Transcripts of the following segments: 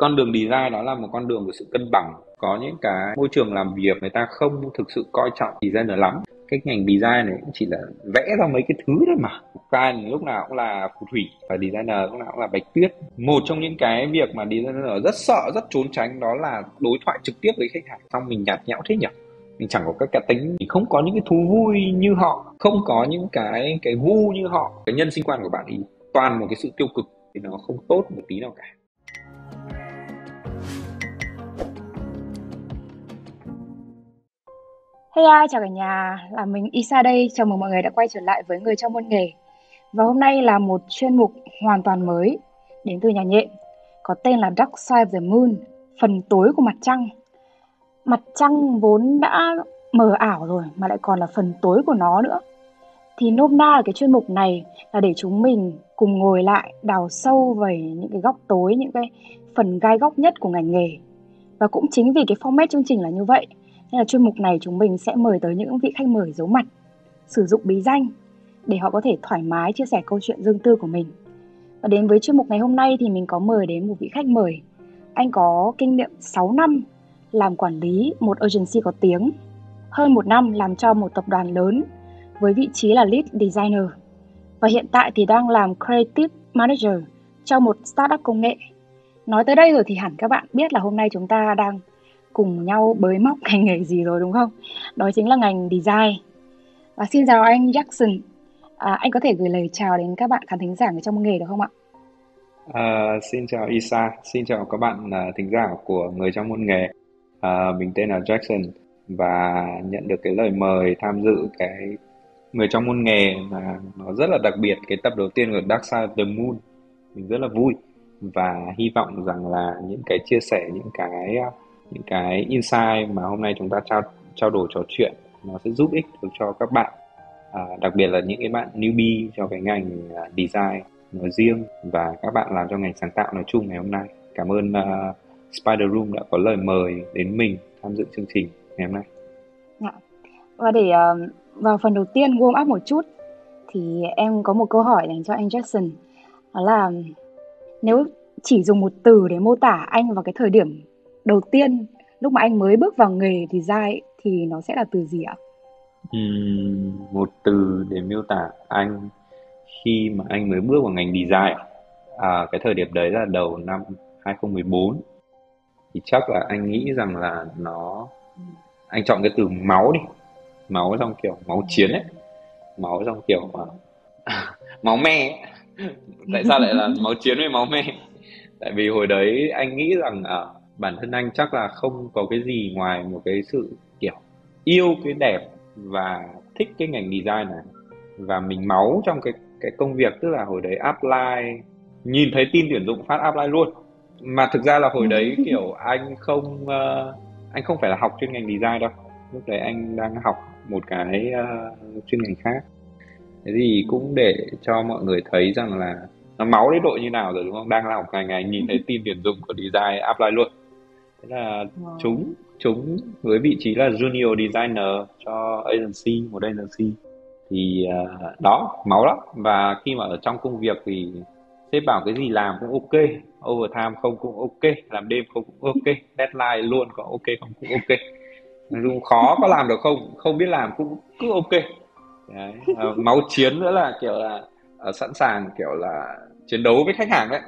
con đường design đó là một con đường của sự cân bằng. Có những cái môi trường làm việc người ta không thực sự coi trọng designer lắm. Cái ngành design này cũng chỉ là vẽ ra mấy cái thứ thôi mà. Client lúc nào cũng là phù thủy và designer lúc nào cũng là bạch tuyết. Một trong những cái việc mà designer rất sợ, rất trốn tránh đó là đối thoại trực tiếp với khách hàng. Xong mình nhạt nhẽo thế nhỉ? Mình chẳng có các cá tính. Mình không có những cái thú vui như họ, không có những cái cái gu như họ. Cái nhân sinh quan của bạn ý toàn một cái sự tiêu cực thì nó không tốt một tí nào cả. Hey hi, chào cả nhà, là mình Isa đây, chào mừng mọi người đã quay trở lại với Người trong môn nghề. Và hôm nay là một chuyên mục hoàn toàn mới đến từ nhà nhện Có tên là Dark Side of the Moon, phần tối của mặt trăng. Mặt trăng vốn đã mờ ảo rồi mà lại còn là phần tối của nó nữa. Thì nôm na là cái chuyên mục này là để chúng mình cùng ngồi lại đào sâu về những cái góc tối, những cái phần gai góc nhất của ngành nghề. Và cũng chính vì cái format chương trình là như vậy nên là chuyên mục này chúng mình sẽ mời tới những vị khách mời giấu mặt, sử dụng bí danh để họ có thể thoải mái chia sẻ câu chuyện riêng tư của mình. Và đến với chuyên mục ngày hôm nay thì mình có mời đến một vị khách mời. Anh có kinh nghiệm 6 năm làm quản lý một agency có tiếng, hơn một năm làm cho một tập đoàn lớn với vị trí là lead designer và hiện tại thì đang làm creative manager cho một startup công nghệ. Nói tới đây rồi thì hẳn các bạn biết là hôm nay chúng ta đang cùng nhau bới móc ngành nghề gì rồi đúng không? Đó chính là ngành design. Và xin chào anh Jackson. À, anh có thể gửi lời chào đến các bạn khán thính giả người trong nghề được không ạ? À, xin chào Isa, xin chào các bạn uh, thính giả của người trong môn nghề. À, mình tên là Jackson và nhận được cái lời mời tham dự cái người trong môn nghề mà nó rất là đặc biệt cái tập đầu tiên của Dark Side of the Moon mình rất là vui và hy vọng rằng là những cái chia sẻ những cái à, những cái insight mà hôm nay chúng ta trao trao đổi trò chuyện. Nó sẽ giúp ích được cho các bạn à, đặc biệt là những cái bạn newbie cho cái ngành à, design nói riêng và các bạn làm cho ngành sáng tạo nói chung ngày hôm nay. Cảm ơn uh, Spider Room đã có lời mời đến mình tham dự chương trình ngày hôm nay. Dạ. Và để uh, vào phần đầu tiên warm up một chút thì em có một câu hỏi dành cho anh Jackson. Đó là nếu chỉ dùng một từ để mô tả anh vào cái thời điểm đầu tiên lúc mà anh mới bước vào nghề design thì nó sẽ là từ gì ạ? Uhm, một từ để miêu tả anh khi mà anh mới bước vào ngành design. À, cái thời điểm đấy là đầu năm 2014 thì chắc là anh nghĩ rằng là nó anh chọn cái từ máu đi. Máu trong kiểu máu chiến ấy. Máu trong kiểu mà máu me ấy. tại sao lại là máu chiến với máu me? Tại vì hồi đấy anh nghĩ rằng à, bản thân anh chắc là không có cái gì ngoài một cái sự kiểu yêu cái đẹp và thích cái ngành design này. Và mình máu trong cái cái công việc tức là hồi đấy apply nhìn thấy tin tuyển dụng phát apply luôn. Mà thực ra là hồi đấy kiểu anh không uh, anh không phải là học chuyên ngành design đâu. Lúc đấy anh đang học một cái uh, chuyên ngành khác. Thế thì cũng để cho mọi người thấy rằng là nó máu đến độ như nào rồi đúng không? Đang làm ngành này nhìn thấy tin tuyển dụng của design apply luôn thế là wow. chúng chúng với vị trí là junior designer cho agency một agency. Thì uh, đó máu lắm. Và khi mà ở trong công việc thì sếp bảo cái gì làm cũng ok overtime không cũng ok làm đêm không cũng ok deadline luôn có ok không cũng ok. Dùng khó có làm được không không biết làm cũng cứ ok. Đấy. À, máu chiến nữa là kiểu là uh, sẵn sàng kiểu là chiến đấu với khách hàng đấy.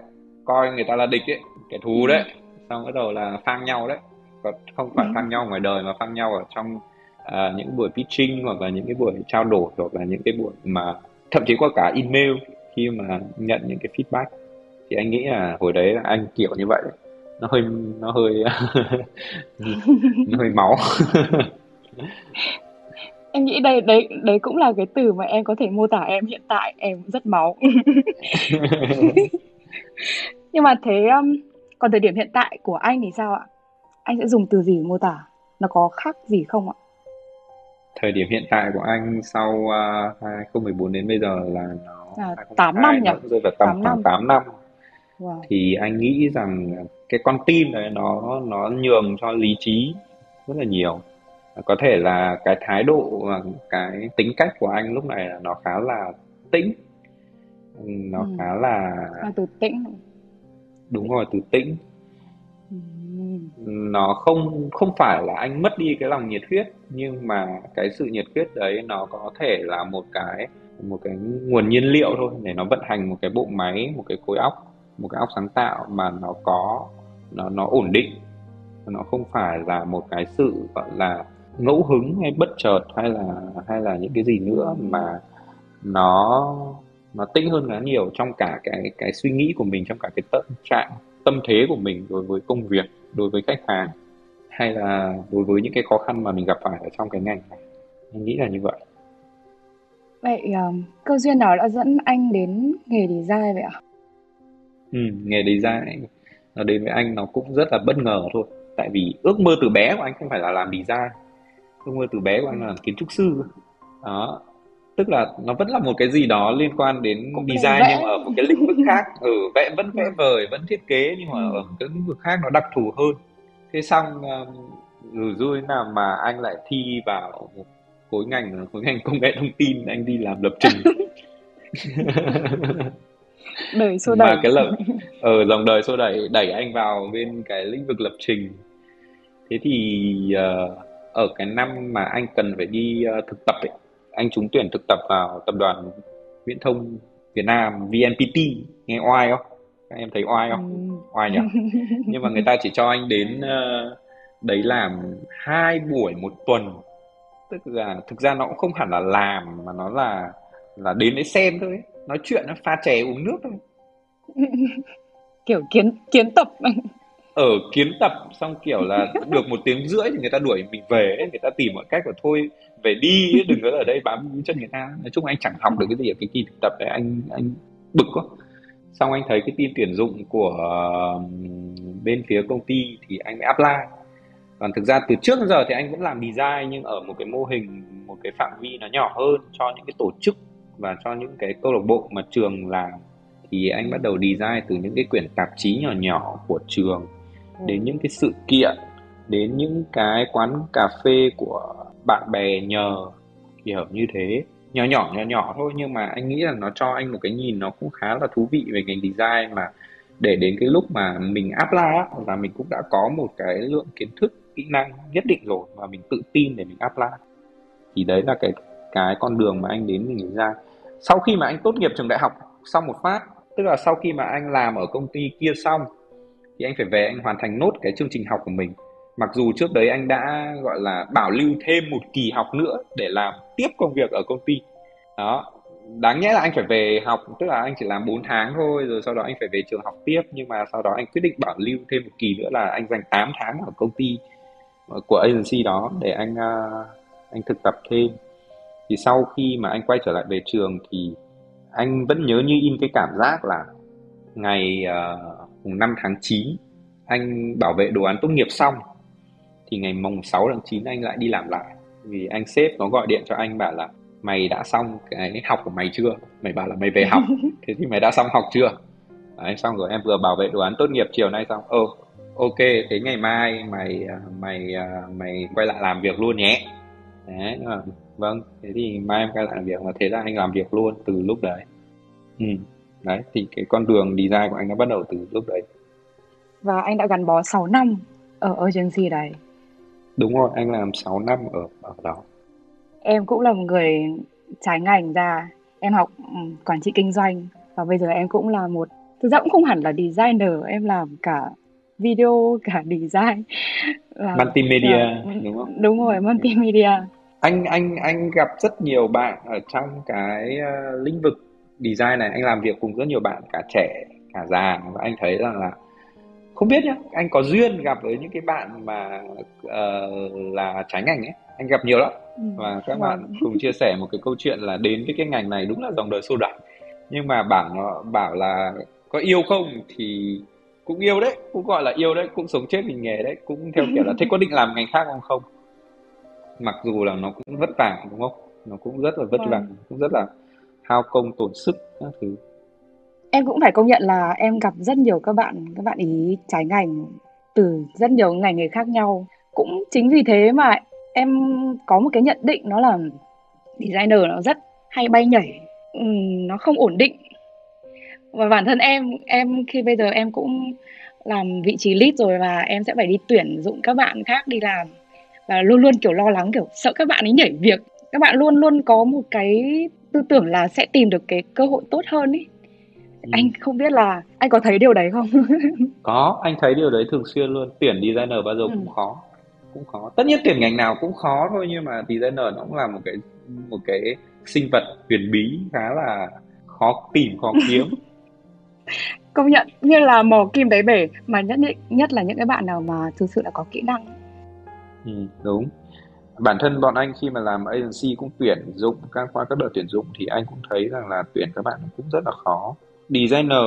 Coi người ta là địch ấy kẻ thù đấy xong bắt đầu là phang nhau đấy. Và không phải phang nhau ngoài đời mà phang nhau ở trong uh, những buổi pitching hoặc là những cái buổi trao đổi hoặc là những cái buổi mà thậm chí có cả email khi mà nhận những cái feedback. Thì anh nghĩ là hồi đấy là anh kiểu như vậy. Nó hơi nó hơi nó hơi máu. Em nghĩ đây đấy đấy cũng là cái từ mà em có thể mô tả em hiện tại. Em rất máu. Nhưng mà thế um, còn thời điểm hiện tại của anh thì sao ạ? Anh sẽ dùng từ gì để mô tả? Nó có khác gì không ạ? Thời điểm hiện tại của anh sau uh, 2014 đến bây giờ là nó à, 8 năm nhỉ? rơi vào tầm 8 năm. 8 năm. Wow. thì anh nghĩ rằng cái con tim này nó nó nhường cho lý trí rất là nhiều. Có thể là cái thái độ và cái tính cách của anh lúc này là nó khá là tĩnh. Nó ừ. khá là à, từ tĩnh đúng rồi từ tĩnh. Nó không không phải là anh mất đi cái lòng nhiệt huyết nhưng mà cái sự nhiệt huyết đấy nó có thể là một cái một cái nguồn nhiên liệu thôi để nó vận hành một cái bộ máy một cái khối óc một cái óc sáng tạo mà nó có nó nó ổn định. Nó không phải là một cái sự gọi là ngẫu hứng hay bất chợt hay là hay là những cái gì nữa mà nó nó tĩnh hơn khá nhiều trong cả cái cái suy nghĩ của mình trong cả cái tâm trạng tâm thế của mình đối với công việc đối với khách hàng hay là đối với những cái khó khăn mà mình gặp phải ở trong cái ngành này. Mình nghĩ là như vậy. Vậy um, cơ duyên nào đã dẫn anh đến nghề design vậy ạ? Ừ, nghề design. Nó đến với anh nó cũng rất là bất ngờ thôi. Tại vì ước mơ từ bé của anh không phải là làm design. Ước mơ từ bé của anh là làm kiến trúc sư. Đó tức là nó vẫn là một cái gì đó liên quan đến Cũng design nhưng mà ở một cái lĩnh vực khác. Ở ừ, vẽ vẫn vẽ ừ. vời vẫn thiết kế nhưng mà ừ. ở một cái lĩnh vực khác nó đặc thù hơn. Thế xong rồi rồi nào mà anh lại thi vào một khối ngành khối ngành công nghệ thông tin anh đi làm lập trình. Đời xô đẩy. mà cái lập ở ừ, dòng đời xô đẩy đẩy anh vào bên cái lĩnh vực lập trình. Thế thì uh, ở cái năm mà anh cần phải đi uh, thực tập ấy anh trúng tuyển thực tập vào tập đoàn viễn thông Việt Nam VNPT nghe oai không? Các em thấy oai không? Ừ. oai nhỉ? Nhưng mà người ta chỉ cho anh đến uh, đấy làm hai buổi một tuần. Tức là thực ra nó cũng không hẳn là làm mà nó là là đến để xem thôi. Ấy. nói chuyện nó pha chè uống nước thôi. Kiểu kiến kiến tập ở kiến tập xong kiểu là được một tiếng rưỡi thì người ta đuổi mình về người ta tìm mọi cách là thôi, về đi đừng có ở đây bám chân người ta. Nói chung anh chẳng học được cái gì ở cái kỳ thực tập đấy, anh anh bực quá. Xong anh thấy cái tin tuyển dụng của bên phía công ty thì anh mới apply. Còn thực ra từ trước đến giờ thì anh vẫn làm design nhưng ở một cái mô hình, một cái phạm vi nó nhỏ hơn cho những cái tổ chức và cho những cái câu lạc bộ mà trường làm. Thì anh bắt đầu design từ những cái quyển tạp chí nhỏ nhỏ của trường đến những cái sự kiện, đến những cái quán cà phê của bạn bè nhờ kiểu như thế. Nhỏ nhỏ nhỏ nhỏ thôi, nhưng mà anh nghĩ là nó cho anh một cái nhìn nó cũng khá là thú vị về ngành design mà để đến cái lúc mà mình apply là mình cũng đã có một cái lượng kiến thức, kỹ năng nhất định rồi và mình tự tin để mình apply thì đấy là cái cái con đường mà anh đến mình design sau khi mà anh tốt nghiệp trường đại học xong một phát, tức là sau khi mà anh làm ở công ty kia xong thì anh phải về anh hoàn thành nốt cái chương trình học của mình. Mặc dù trước đấy anh đã, gọi là, bảo lưu thêm một kỳ học nữa để làm tiếp công việc ở công ty. Đó. Đáng nhẽ là anh phải về học, tức là anh chỉ làm 4 tháng thôi, rồi sau đó anh phải về trường học tiếp, nhưng mà sau đó anh quyết định bảo lưu thêm một kỳ nữa là anh dành 8 tháng ở công ty ờ, của agency đó để anh ờ, anh thực tập thêm. Thì sau khi mà anh quay trở lại về trường thì anh vẫn nhớ như in cái cảm giác là ngày uh, 5 tháng 9 anh bảo vệ đồ án tốt nghiệp xong thì ngày mùng 6 tháng 9 anh lại đi làm lại. Vì anh sếp nó gọi điện cho anh bảo là mày đã xong cái học của mày chưa? Mày bảo là mày về học. Thế thì mày đã xong học chưa? Đấy, xong rồi em vừa bảo vệ đồ án tốt nghiệp chiều nay xong ồ ok thế ngày mai mày à, mày à, mày quay lại làm việc luôn nhé. Đấy vâng thế thì mai em quay lại làm việc và thế là anh làm việc luôn từ lúc đấy. Ừ. đấy thì cái con đường design của anh nó bắt đầu từ lúc đấy và anh đã gắn bó 6 năm ở agency đấy Đúng rồi, anh làm 6 năm ở ở đó. Em cũng là một người trái ngành ra, em học ừ, quản trị kinh doanh và bây giờ em cũng là một thực ra cũng không hẳn là designer, em làm cả video, cả design. Là, multimedia là, đúng không? Đúng rồi, multimedia. Anh anh anh gặp rất nhiều bạn ở trong cái uh, lĩnh vực design này, anh làm việc cùng rất nhiều bạn cả trẻ cả già và anh thấy rằng là không biết nhá anh có duyên gặp với những cái bạn mà uh, là trái ngành ấy anh gặp nhiều lắm. Ừ, và các bạn cùng chia sẻ một cái câu chuyện là đến cái cái ngành này đúng là dòng đời sâu đẩy nhưng mà bảo nó bảo là có yêu không thì cũng yêu đấy cũng gọi là yêu đấy cũng sống chết vì nghề đấy cũng theo kiểu là thế có định làm ngành khác không không? Mặc dù là nó cũng vất vả đúng không? Nó cũng rất là vất vả vâng. cũng rất là hao công tổn sức các thứ Em cũng phải công nhận là em gặp rất nhiều các bạn các bạn ý trái ngành từ rất nhiều ngành nghề khác nhau. Cũng chính vì thế mà em có một cái nhận định nó là designer nó rất hay bay nhảy, ừ, nó không ổn định. Và bản thân em em khi bây giờ em cũng làm vị trí lead rồi và em sẽ phải đi tuyển dụng các bạn khác đi làm và luôn luôn kiểu lo lắng kiểu sợ các bạn ấy nhảy việc các bạn luôn luôn có một cái tư tưởng là sẽ tìm được cái cơ hội tốt hơn ấy ừ. anh không biết là anh có thấy điều đấy không? Có anh thấy điều đấy thường xuyên luôn. Tuyển designer bao giờ ừ. cũng khó cũng khó. Tất nhiên tuyển ngành nào cũng khó thôi nhưng mà designer nó cũng là một cái một cái sinh vật huyền bí khá là khó tìm khó kiếm. Công nhận. Như là mò kim đáy bể mà nhất nhất là những cái bạn nào mà thực sự là có kỹ năng. Ừ, đúng bản thân bọn anh khi mà làm agency cũng tuyển dụng các qua các đợt tuyển dụng thì anh cũng thấy rằng là tuyển các bạn cũng rất là khó. Designer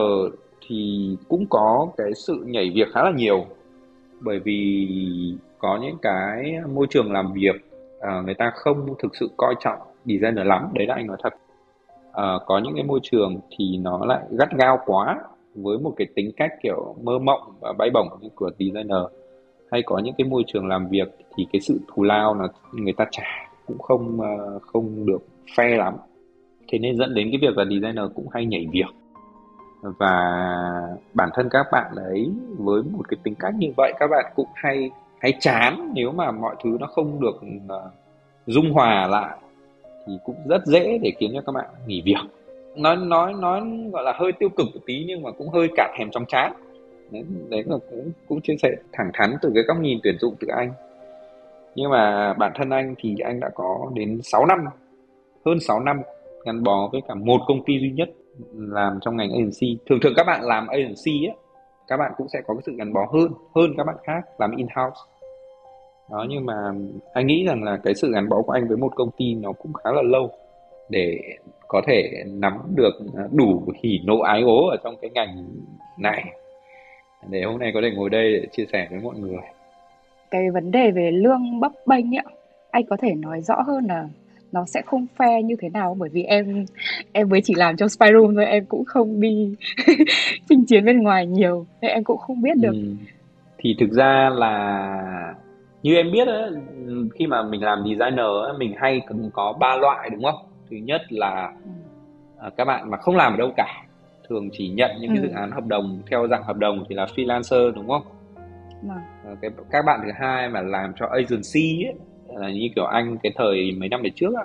thì cũng có cái sự nhảy việc khá là nhiều bởi vì có những cái môi trường làm việc à, người ta không thực sự coi trọng designer lắm đấy là anh nói thật. À, có những cái môi trường thì nó lại gắt gao quá với một cái tính cách kiểu mơ mộng và bay bổng của designer hay có những cái môi trường làm việc thì cái sự thù lao là người ta trả cũng không ờ, không được fair lắm. Thế nên dẫn đến cái việc là designer cũng hay nhảy việc. Và bản thân các bạn đấy với một cái tính cách như vậy, các bạn cũng hay hay chán. Nếu mà mọi thứ nó không được ờ, dung hòa lại thì cũng rất dễ để khiến cho các bạn nghỉ việc. Nói nói nói gọi là hơi tiêu cực một tí nhưng mà cũng hơi cả thèm trong chán đấy, đấy là cũng cũng chia sẻ thẳng thắn từ cái góc nhìn tuyển dụng từ anh. Nhưng mà bản thân anh thì anh đã có đến 6 năm hơn 6 năm gắn bó với cả một công ty duy nhất làm trong ngành agency thường thường các bạn làm agency ấy các bạn cũng sẽ có cái sự gắn bó hơn hơn các bạn khác làm in house đó nhưng mà anh nghĩ rằng là cái sự gắn bó của anh với một công ty nó cũng khá là lâu để có thể nắm được à, đủ hỉ nộ ái ố ở trong cái ngành này để hôm nay có thể ngồi đây để chia sẻ với mọi người cái vấn đề về lương bấp bênh ạ anh có thể nói rõ hơn là nó sẽ không fair như thế nào bởi vì em em mới chỉ làm trong spy room thôi em cũng không đi chinh chiến bên ngoài nhiều nên em cũng không biết được ừ. thì thực ra là như em biết ấy, khi mà mình làm designer ấy, mình hay có ba loại đúng không thứ nhất là ừ. các bạn mà không làm ở đâu cả thường chỉ nhận những ừ. cái dự án hợp đồng theo dạng hợp đồng thì là freelancer đúng không à. cái các bạn thứ hai mà làm cho agency ấy, là như kiểu anh cái thời mấy năm về trước á,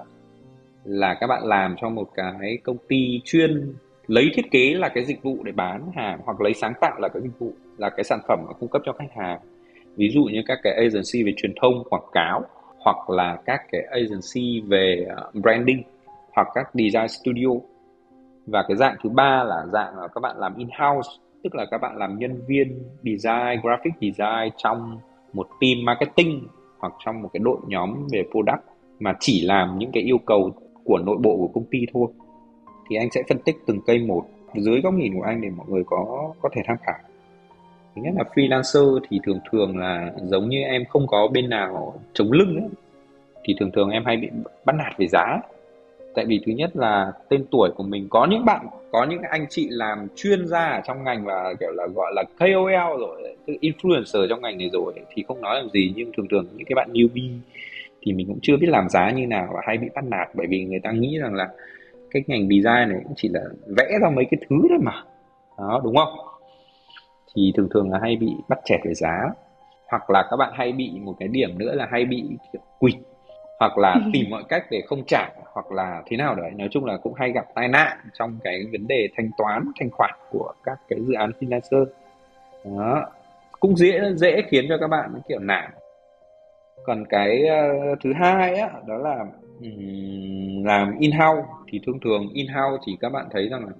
là các bạn làm cho một cái công ty chuyên lấy thiết kế là cái dịch vụ để bán hàng hoặc lấy sáng tạo là cái dịch vụ là cái sản phẩm mà cung cấp cho khách hàng ví dụ như các cái agency về truyền thông quảng cáo hoặc là các cái agency về ờ, branding hoặc các design studio và cái dạng thứ ba là dạng là các bạn làm in house tức là các bạn làm nhân viên design graphic design trong một team marketing hoặc trong một cái đội nhóm về product mà chỉ làm những cái yêu cầu của nội bộ của công ty thôi. Thì anh sẽ phân tích từng cây một dưới góc nhìn của anh để mọi người có có thể tham khảo. Thứ nhất là freelancer thì thường thường là giống như em không có bên nào chống lưng ấy, thì thường thường em hay bị bắt nạt về giá tại vì thứ nhất là tên tuổi của mình, có những bạn, có những anh chị làm chuyên gia ở trong ngành và kiểu là gọi là KOL rồi, tức influencer trong ngành này rồi, thì không nói làm gì. Nhưng thường thường những cái bạn newbie thì mình cũng chưa biết làm giá như nào và hay bị bắt nạt bởi vì người ta nghĩ rằng là cái ngành design này cũng chỉ là vẽ ra mấy cái thứ thôi mà. Đó, đúng không? Thì thường thường là hay bị bắt chẹt về giá. Hoặc là các bạn hay bị một cái điểm nữa là hay bị quỵt hoặc là tìm mọi cách để không trả hoặc là thế nào đấy. Nói chung là cũng hay gặp tai nạn trong cái vấn đề thanh toán thanh khoản của các cái dự án freelancer. Đó. Cũng dễ dễ khiến cho các bạn kiểu nản. Còn cái uh, thứ hai á đó là um, làm in house thì thông thường in house thì các bạn thấy rằng là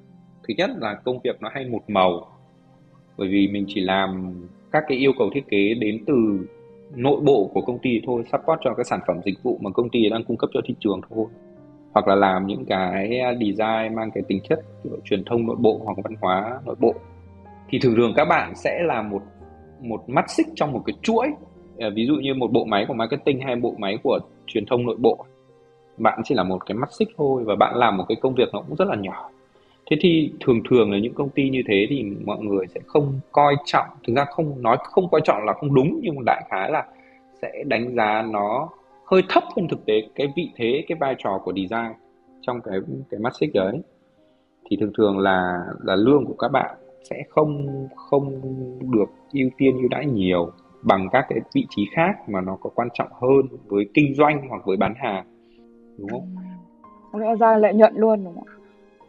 thứ nhất là công việc nó hay một màu. Bởi vì mình chỉ làm các cái yêu cầu thiết kế đến từ nội bộ của công ty thôi, support cho cái sản phẩm dịch vụ mà công ty đang cung cấp cho thị trường thôi. Hoặc là làm những cái à, design, mang cái tính chất kiểu truyền thông nội bộ hoặc văn hóa nội bộ. Thì thường thường các bạn sẽ là một một mắt xích trong một cái chuỗi. À, ví dụ như một bộ máy của marketing hay bộ máy của truyền thông nội bộ. Bạn chỉ là một cái mắt xích thôi và bạn làm một cái công việc nó cũng rất là nhỏ thế thì thường thường là những công ty như thế thì mọi người sẽ không coi trọng, thực ra không nói không coi trọng là không đúng, nhưng đại khái là sẽ đánh giá nó hơi thấp hơn thực tế, cái vị thế, cái vai trò của design trong cái cái mắt xích đấy thì thường thường là là lương của các bạn sẽ không không được ưu tiên ưu đãi nhiều bằng các cái vị trí khác mà nó có quan trọng hơn với kinh doanh hoặc với bán hàng, đúng không? Ừ. Nghĩa ra lợi nhuận luôn, đúng không?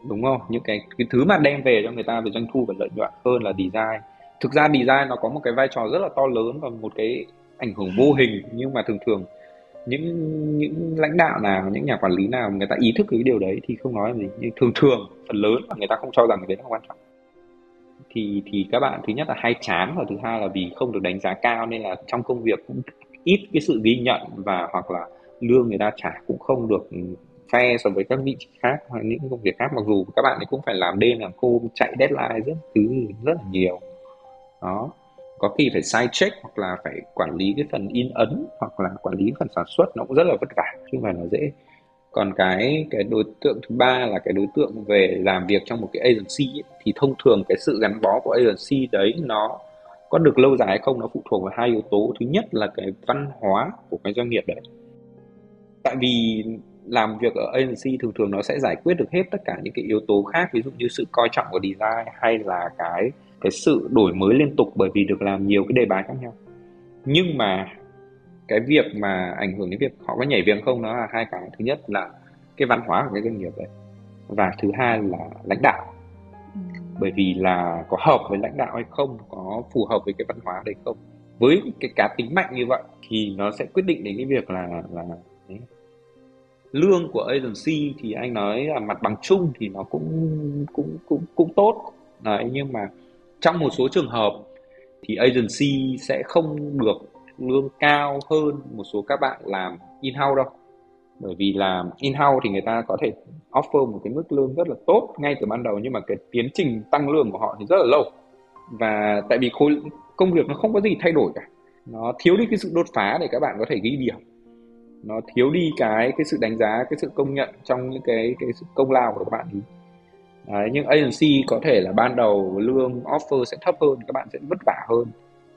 Đúng không? Những cái cái thứ mà đem về cho người ta về doanh thu và lợi nhuận hơn là design. Thực ra design nó có một cái vai trò rất là to lớn và một cái ảnh hưởng vô hình nhưng mà thường thường, những những lãnh đạo nào, những nhà quản lý nào người ta ý thức cái điều đấy thì không nói làm gì nhưng thường thường, phần lớn là người ta không cho rằng cái đấy là quan trọng thì thì các bạn, thứ nhất là hay chán và thứ hai là vì không được đánh giá cao nên là trong công việc cũng ít cái sự ghi nhận và hoặc là lương người ta trả cũng không được phe so với các vị trí khác hoặc những công việc khác mặc dù các bạn ấy cũng phải làm đêm làm cô chạy deadline rất thứ rất là nhiều. Đó. Có khi phải sai check hoặc là phải quản lý cái phần in ấn hoặc là quản lý phần sản xuất nó cũng rất là vất vả chứ không phải là dễ. Còn cái cái đối tượng thứ ba là cái đối tượng về làm việc trong một cái agency ấy, thì thông thường cái sự gắn bó của agency đấy nó có được lâu dài hay không nó phụ thuộc vào hai yếu tố. Thứ nhất là cái văn hóa của cái doanh nghiệp đấy. Tại vì làm việc ở agency thường thường nó sẽ giải quyết được hết tất cả những cái yếu tố khác ví dụ như sự coi trọng của design hay là cái cái sự đổi mới liên tục bởi vì được làm nhiều cái đề bài khác nhau. Nhưng mà cái việc mà ảnh hưởng đến việc họ có nhảy việc không nó là hai cái. Thứ nhất là cái văn hóa của cái doanh nghiệp đấy. Và thứ hai là lãnh đạo. Ừ. bởi vì là có hợp với lãnh đạo hay không có phù hợp với cái văn hóa đấy không. Với cái cá tính mạnh như vậy thì nó sẽ quyết định đến cái việc là là đấy lương của agency thì anh nói là mặt bằng chung thì nó cũng cũng cũng cũng tốt. Đấy, nhưng mà trong một số trường hợp thì agency sẽ không được lương cao hơn một số các bạn làm in-house đâu. Bởi vì là in-house thì người ta có thể offer một cái mức lương rất là tốt ngay từ ban đầu, nhưng mà cái tiến trình tăng lương của họ thì rất là lâu. Và tại vì khối, công việc nó không có gì thay đổi cả. Nó thiếu đi cái sự đột phá để các bạn có thể ghi điểm nó thiếu đi cái cái sự đánh giá cái sự công nhận trong những cái cái sự công lao của các bạn thì Đấy, nhưng agency có thể là ban đầu lương offer sẽ thấp hơn các bạn sẽ vất vả hơn.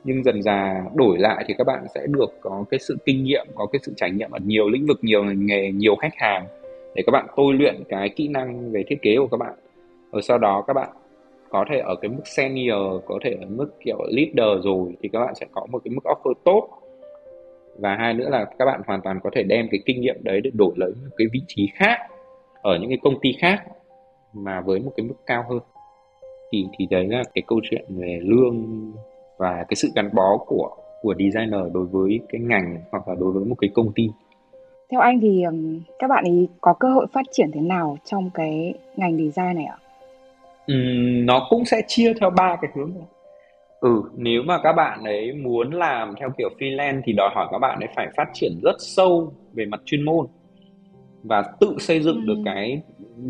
Nhưng dần dà đổi lại thì các bạn sẽ được có cái sự kinh nghiệm có cái sự trải nghiệm ở nhiều lĩnh vực nhiều ngành nghề nhiều khách hàng để các bạn tôi luyện cái kỹ năng về thiết kế của các bạn. Rồi sau đó các bạn có thể ở cái mức senior có thể ở mức kiểu leader rồi thì các bạn sẽ có một cái mức offer tốt và hai nữa là các bạn hoàn toàn có thể đem cái kinh nghiệm đấy để đổi lấy một cái vị trí khác ở những cái công ty khác mà với một cái mức cao hơn. Thì thì đấy là cái câu chuyện về lương và cái sự gắn bó của của designer đối với cái ngành hoặc là đối với một cái công ty. Theo anh thì các bạn ấy có cơ hội phát triển thế nào trong cái ngành design này ạ? Uhm, nó cũng sẽ chia theo ba cái hướng Ừ, nếu mà các bạn ấy muốn làm theo kiểu freelance thì đòi hỏi các bạn ấy phải phát triển rất sâu về mặt chuyên môn và tự xây dựng ừ. được cái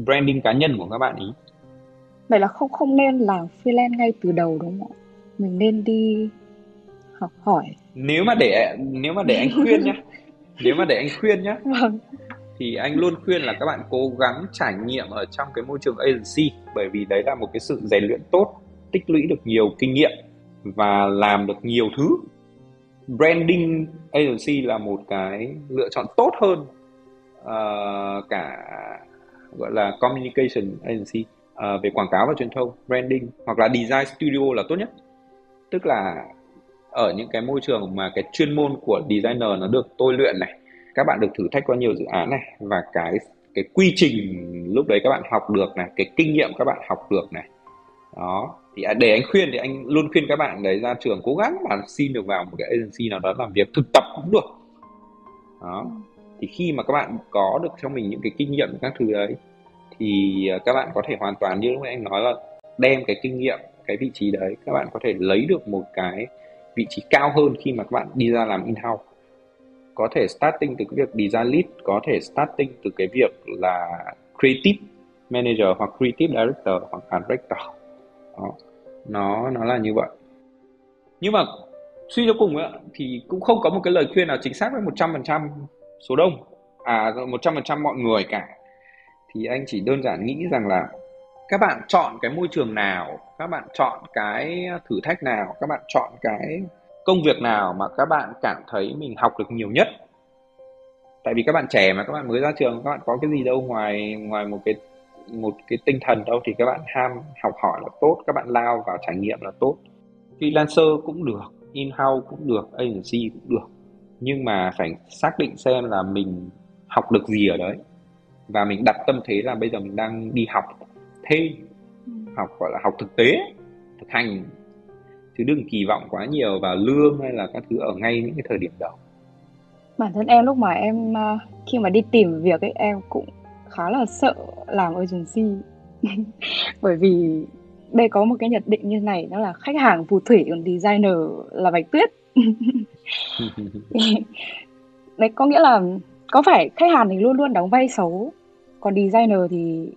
branding cá nhân của các bạn ý. Vậy là không không nên làm freelance ngay từ đầu đúng không ạ? mình nên đi học hỏi nếu mà để nếu mà để anh khuyên nhá nếu mà để anh khuyên nhá vâng. thì anh luôn khuyên là các bạn cố gắng trải nghiệm ở trong cái môi trường agency bởi vì đấy là một cái sự rèn luyện tốt tích lũy được nhiều kinh nghiệm và làm được nhiều thứ. Branding agency là một cái lựa chọn tốt hơn uh, cả gọi là communication agency uh, về quảng cáo và truyền thông branding hoặc là design studio là tốt nhất. Tức là ở những cái môi trường mà cái chuyên môn của designer nó được tôi luyện này các bạn được thử thách qua nhiều dự án này và cái cái quy trình lúc đấy các bạn học được này cái kinh nghiệm các bạn học được này. Đó thì à, để anh khuyên thì anh luôn khuyên các bạn đấy, ra trường cố gắng mà xin được vào một cái agency nào đó làm việc thực tập cũng được. Đó. Thì khi mà các bạn có được cho mình những cái kinh nghiệm, các thứ đấy, thì à, các bạn có thể hoàn toàn như lúc nãy anh nói là đem cái kinh nghiệm, cái vị trí đấy, các bạn có thể lấy được một cái vị trí cao hơn khi mà các bạn đi ra làm in-house. Có thể starting từ cái việc design lead, có thể starting từ cái việc là creative manager hoặc creative director hoặc art director đó. nó nó là như vậy. Nhưng mà suy cho cùng ấy, thì cũng không có một cái lời khuyên nào chính xác với 100% số đông. À 100% mọi người cả. Thì anh chỉ đơn giản nghĩ rằng là các bạn chọn cái môi trường nào các bạn chọn cái thử thách nào các bạn chọn cái công việc nào mà các bạn cảm thấy mình học được nhiều nhất. Tại vì các bạn trẻ mà các bạn mới ra trường các bạn có cái gì đâu ngoài ngoài một cái một cái tinh thần đâu thì các bạn ham học hỏi là tốt các bạn lao vào trải nghiệm là tốt. Freelancer cũng được in-house cũng được agency cũng được. Nhưng mà phải xác định xem là mình học được gì ở đấy. Và mình đặt tâm thế là bây giờ mình đang đi học thêm ừ. học gọi là học thực tế thực hành. Chứ đừng kỳ vọng quá nhiều vào lương hay là các thứ ở ngay những cái thời điểm đầu. Bản thân em lúc mà em à, khi mà đi tìm việc ấy em cũng khá là sợ làm agency. Bởi vì đây có một cái nhận định như này đó là khách hàng phù thủy còn designer là bạch tuyết. Đấy có nghĩa là có phải khách hàng thì luôn luôn đóng vai xấu còn designer thì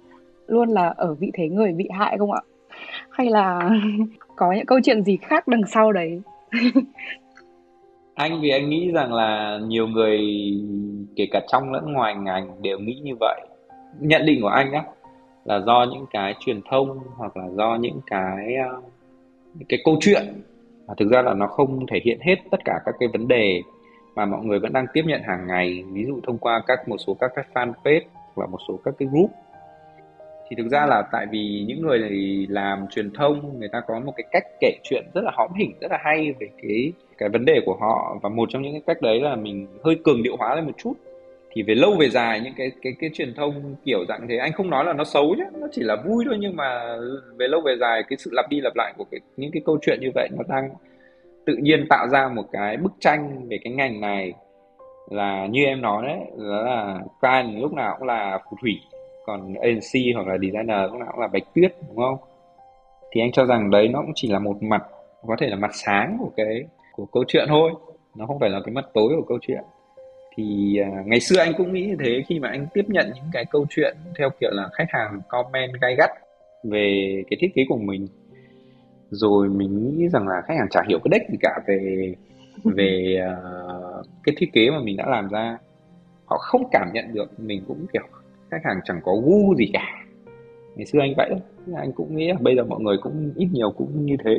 luôn là ở vị thế người bị hại không ạ? Hay là có những câu chuyện gì khác đằng sau đấy? Anh vì anh nghĩ rằng là nhiều người kể cả trong lẫn ngoài ngành đều nghĩ như vậy nhận định của anh á, là do những cái truyền thông hoặc là do những cái ờ, những cái câu chuyện. Mà thực ra là nó không thể hiện hết tất cả các cái vấn đề mà mọi người vẫn đang tiếp nhận hàng ngày, ví dụ thông qua các, một số các cái fanpage và một số các cái group. Thì thực ra là tại vì những người này làm truyền thông, người ta có một cái cách kể chuyện rất là hóm hình rất là hay về cái cái vấn đề của họ. Và một trong những cái cách đấy là mình hơi cường điệu hóa lên một chút thì về lâu về dài những cái cái cái truyền thông kiểu dạng thế anh không nói là nó xấu nhé nó chỉ là vui thôi nhưng mà về lâu về dài cái sự lặp đi lặp lại của cái, những cái câu chuyện như vậy nó đang tự nhiên tạo ra một cái bức tranh về cái ngành này là như em nói đấy đó là client lúc nào cũng là phù thủy còn agency hoặc là designer lúc nào cũng là bạch tuyết đúng không? Thì anh cho rằng đấy nó cũng chỉ là một mặt có thể là mặt sáng của cái của câu chuyện thôi nó không phải là cái mặt tối của câu chuyện thì uh, ngày xưa anh cũng nghĩ như thế khi mà anh tiếp nhận những cái câu chuyện theo kiểu là khách hàng comment gay gắt về cái thiết kế của mình rồi mình nghĩ rằng là khách hàng chả hiểu cái đếch gì cả về về uh, cái thiết kế mà mình đã làm ra họ không cảm nhận được mình cũng kiểu khách hàng chẳng có gu gì cả. Ngày xưa anh vậy anh cũng nghĩ bây giờ mọi người cũng ít nhiều cũng như thế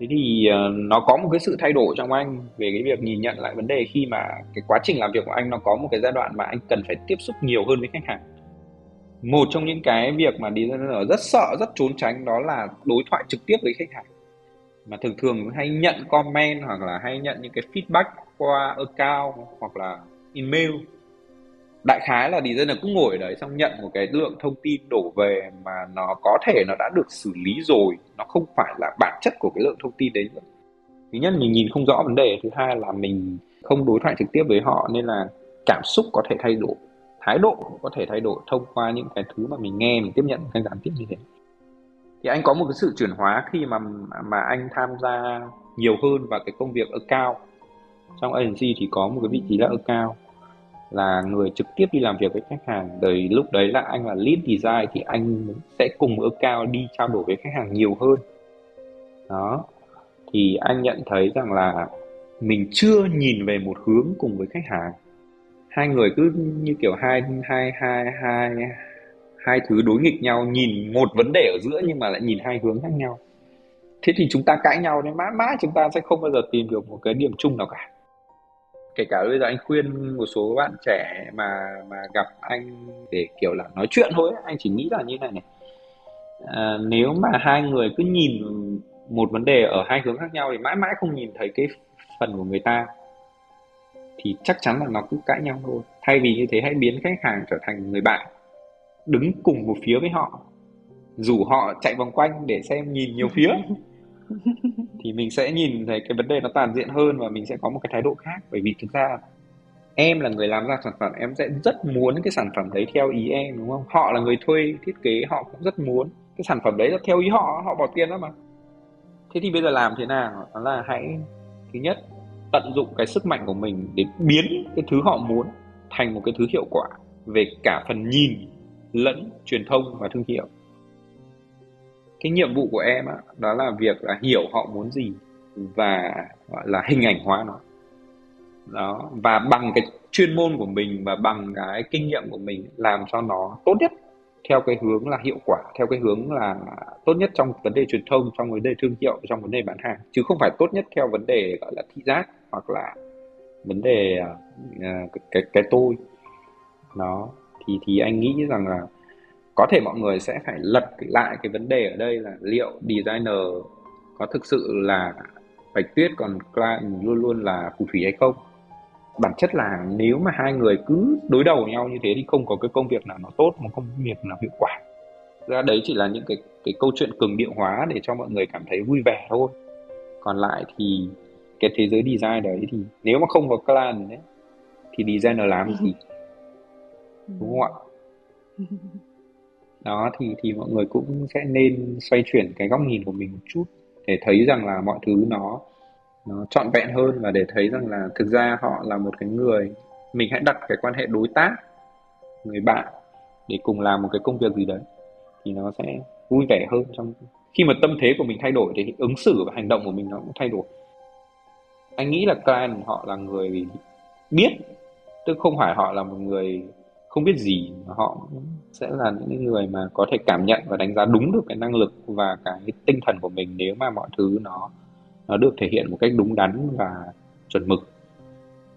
thế thì uh, nó có một cái sự thay đổi trong anh về cái việc nhìn nhận lại vấn đề khi mà cái quá trình làm việc của anh nó có một cái giai đoạn mà anh cần phải tiếp xúc nhiều hơn với khách hàng. Một trong những cái việc mà designer rất sợ rất trốn tránh đó là đối thoại trực tiếp với khách hàng. Mà thường thường hay nhận comment hoặc là hay nhận những cái feedback qua account hoặc là email đại khái là designer cứ ngồi ở đấy xong nhận một cái lượng thông tin đổ về mà nó có thể nó đã được xử lý rồi. Nó không phải là bản chất của cái lượng thông tin đấy nữa. Thứ nhất, mình nhìn không rõ vấn đề. Thứ hai là mình không đối thoại trực tiếp với họ nên là cảm xúc có thể thay đổi, thái độ cũng có thể thay đổi thông qua những cái thứ mà mình nghe, mình tiếp nhận một gián tiếp như thế. Thì anh có một cái sự chuyển hóa khi mà mà anh tham gia nhiều hơn vào cái công việc ở cao trong agency thì có một cái vị trí là ở cao là người trực tiếp đi làm việc với khách hàng. Đời lúc đấy là anh là lead design thì anh sẽ cùng ở cao đi trao đổi với khách hàng nhiều hơn. Đó. Thì anh nhận thấy rằng là mình chưa nhìn về một hướng cùng với khách hàng. Hai người cứ như kiểu hai hai hai hai hai thứ đối nghịch nhau, nhìn một vấn đề ở giữa nhưng mà lại nhìn hai hướng khác nhau. Thế thì chúng ta cãi nhau đến mãi mãi chúng ta sẽ không bao giờ tìm được một cái điểm chung nào cả kể cả bây giờ anh khuyên một số bạn trẻ mà mà gặp anh để kiểu là nói chuyện thôi anh chỉ nghĩ là như này này. À, nếu mà hai người cứ nhìn một vấn đề ở hai hướng khác nhau thì mãi mãi không nhìn thấy cái phần của người ta thì chắc chắn là nó cứ cãi nhau thôi. Thay vì như thế hãy biến khách hàng trở thành người bạn đứng cùng một phía với họ rủ họ chạy vòng quanh để xem nhìn nhiều phía. thì mình sẽ nhìn thấy cái vấn đề nó toàn diện hơn và mình sẽ có một cái thái độ khác. Bởi vì thực ra em là người làm ra sản phẩm, em sẽ rất muốn cái sản phẩm đấy theo ý em, đúng không? Họ là người thuê, thiết kế, họ cũng rất muốn. Cái sản phẩm đấy là theo ý họ họ bỏ tiền đó mà. Thế thì bây giờ làm thế nào? Đó là hãy, thứ nhất, tận dụng cái sức mạnh của mình để biến cái thứ họ muốn thành một cái thứ hiệu quả về cả phần nhìn lẫn truyền thông và thương hiệu cái nhiệm vụ của em á, đó là việc là hiểu họ muốn gì và gọi là hình ảnh hóa nó. Đó và bằng cái chuyên môn của mình và bằng cái kinh nghiệm của mình làm cho nó tốt nhất theo cái hướng là hiệu quả theo cái hướng là tốt nhất trong vấn đề truyền thông trong vấn đề thương hiệu trong vấn đề bán hàng. Chứ không phải tốt nhất theo vấn đề gọi là thị giác hoặc là vấn đề uh, cái cái tôi. Nó thì thì anh nghĩ rằng là có thể mọi người sẽ phải lật lại cái vấn đề ở đây là liệu designer có thực sự là bạch tuyết còn client luôn luôn là phù thủy hay không? Bản chất là nếu mà hai người cứ đối đầu nhau như thế thì không có cái công việc nào nó tốt một công việc nào hiệu quả. Ra đấy chỉ là những cái cái câu chuyện cường điệu hóa để cho mọi người cảm thấy vui vẻ thôi. Còn lại thì cái thế giới design đấy thì nếu mà không có clan đấy thì designer làm gì? Đúng không ạ đó, thì thì mọi người cũng sẽ nên xoay chuyển cái góc nhìn của mình một chút để thấy rằng là mọi thứ nó nó trọn vẹn hơn và để thấy rằng là thực ra họ là một cái người, mình hãy đặt cái quan hệ đối tác, người bạn để cùng làm một cái công việc gì đấy thì nó sẽ vui vẻ hơn trong khi mà tâm thế của mình thay đổi thì ứng xử và hành động của mình nó cũng thay đổi. Anh nghĩ là client họ là người biết, tức không phải họ là một người không biết gì họ sẽ là những người mà có thể cảm nhận và đánh giá đúng được cái năng lực và cái tinh thần của mình nếu mà mọi thứ nó nó được thể hiện một cách đúng đắn và chuẩn mực.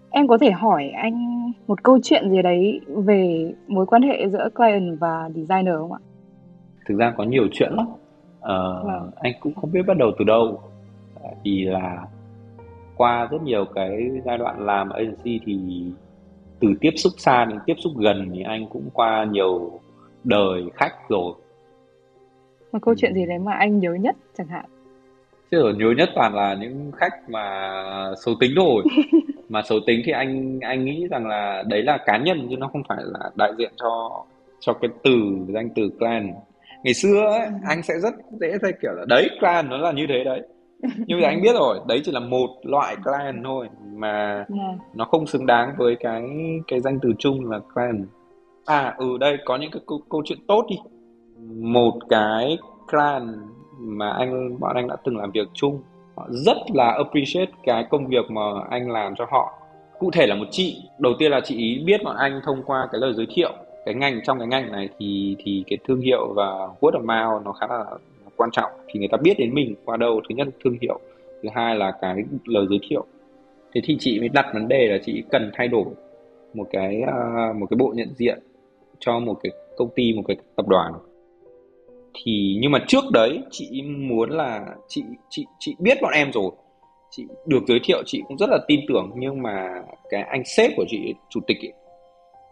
Em có thể hỏi anh một câu chuyện gì đấy về mối quan hệ giữa client và designer không ạ? Thực ra có nhiều chuyện lắm. Ờ, vâng. anh cũng không biết bắt đầu từ đâu. Vì là qua rất nhiều cái giai đoạn làm agency thì từ tiếp xúc xa đến tiếp xúc gần thì anh cũng qua nhiều đời khách rồi. Một câu chuyện gì đấy mà anh nhớ nhất chẳng hạn? Chứ ở nhớ nhất toàn là những khách mà xấu tính thôi. Mà xấu tính thì anh anh nghĩ rằng là đấy là cá nhân chứ nó không phải là đại diện cho cho cái từ danh từ clan. Ngày xưa ấy, ừ. anh sẽ rất dễ thấy kiểu là đấy clan nó là như thế đấy nhưng mà anh biết rồi đấy chỉ là một loại clan thôi mà yeah. Dạ. nó không xứng đáng với cái cái danh từ chung là clan à ừ đây có những cái câu, câu chuyện tốt đi một cái clan mà anh bọn anh đã từng làm việc chung họ rất là appreciate cái công việc mà anh làm cho họ cụ thể là một chị đầu tiên là chị ý biết bọn anh thông qua cái lời giới thiệu cái ngành trong cái ngành này thì thì cái thương hiệu và word of mouth nó khá là quan trọng thì người ta biết đến mình qua đâu thứ nhất là thương hiệu thứ hai là cái lời giới thiệu. Thế thì chị mới đặt vấn đề là chị cần thay đổi một cái à, một cái bộ nhận diện cho một cái công ty một cái tập đoàn. Thì nhưng mà trước đấy chị muốn là chị chị chị biết bọn em rồi. Chị được giới thiệu chị cũng rất là tin tưởng nhưng mà cái anh sếp của chị chủ tịch ấy,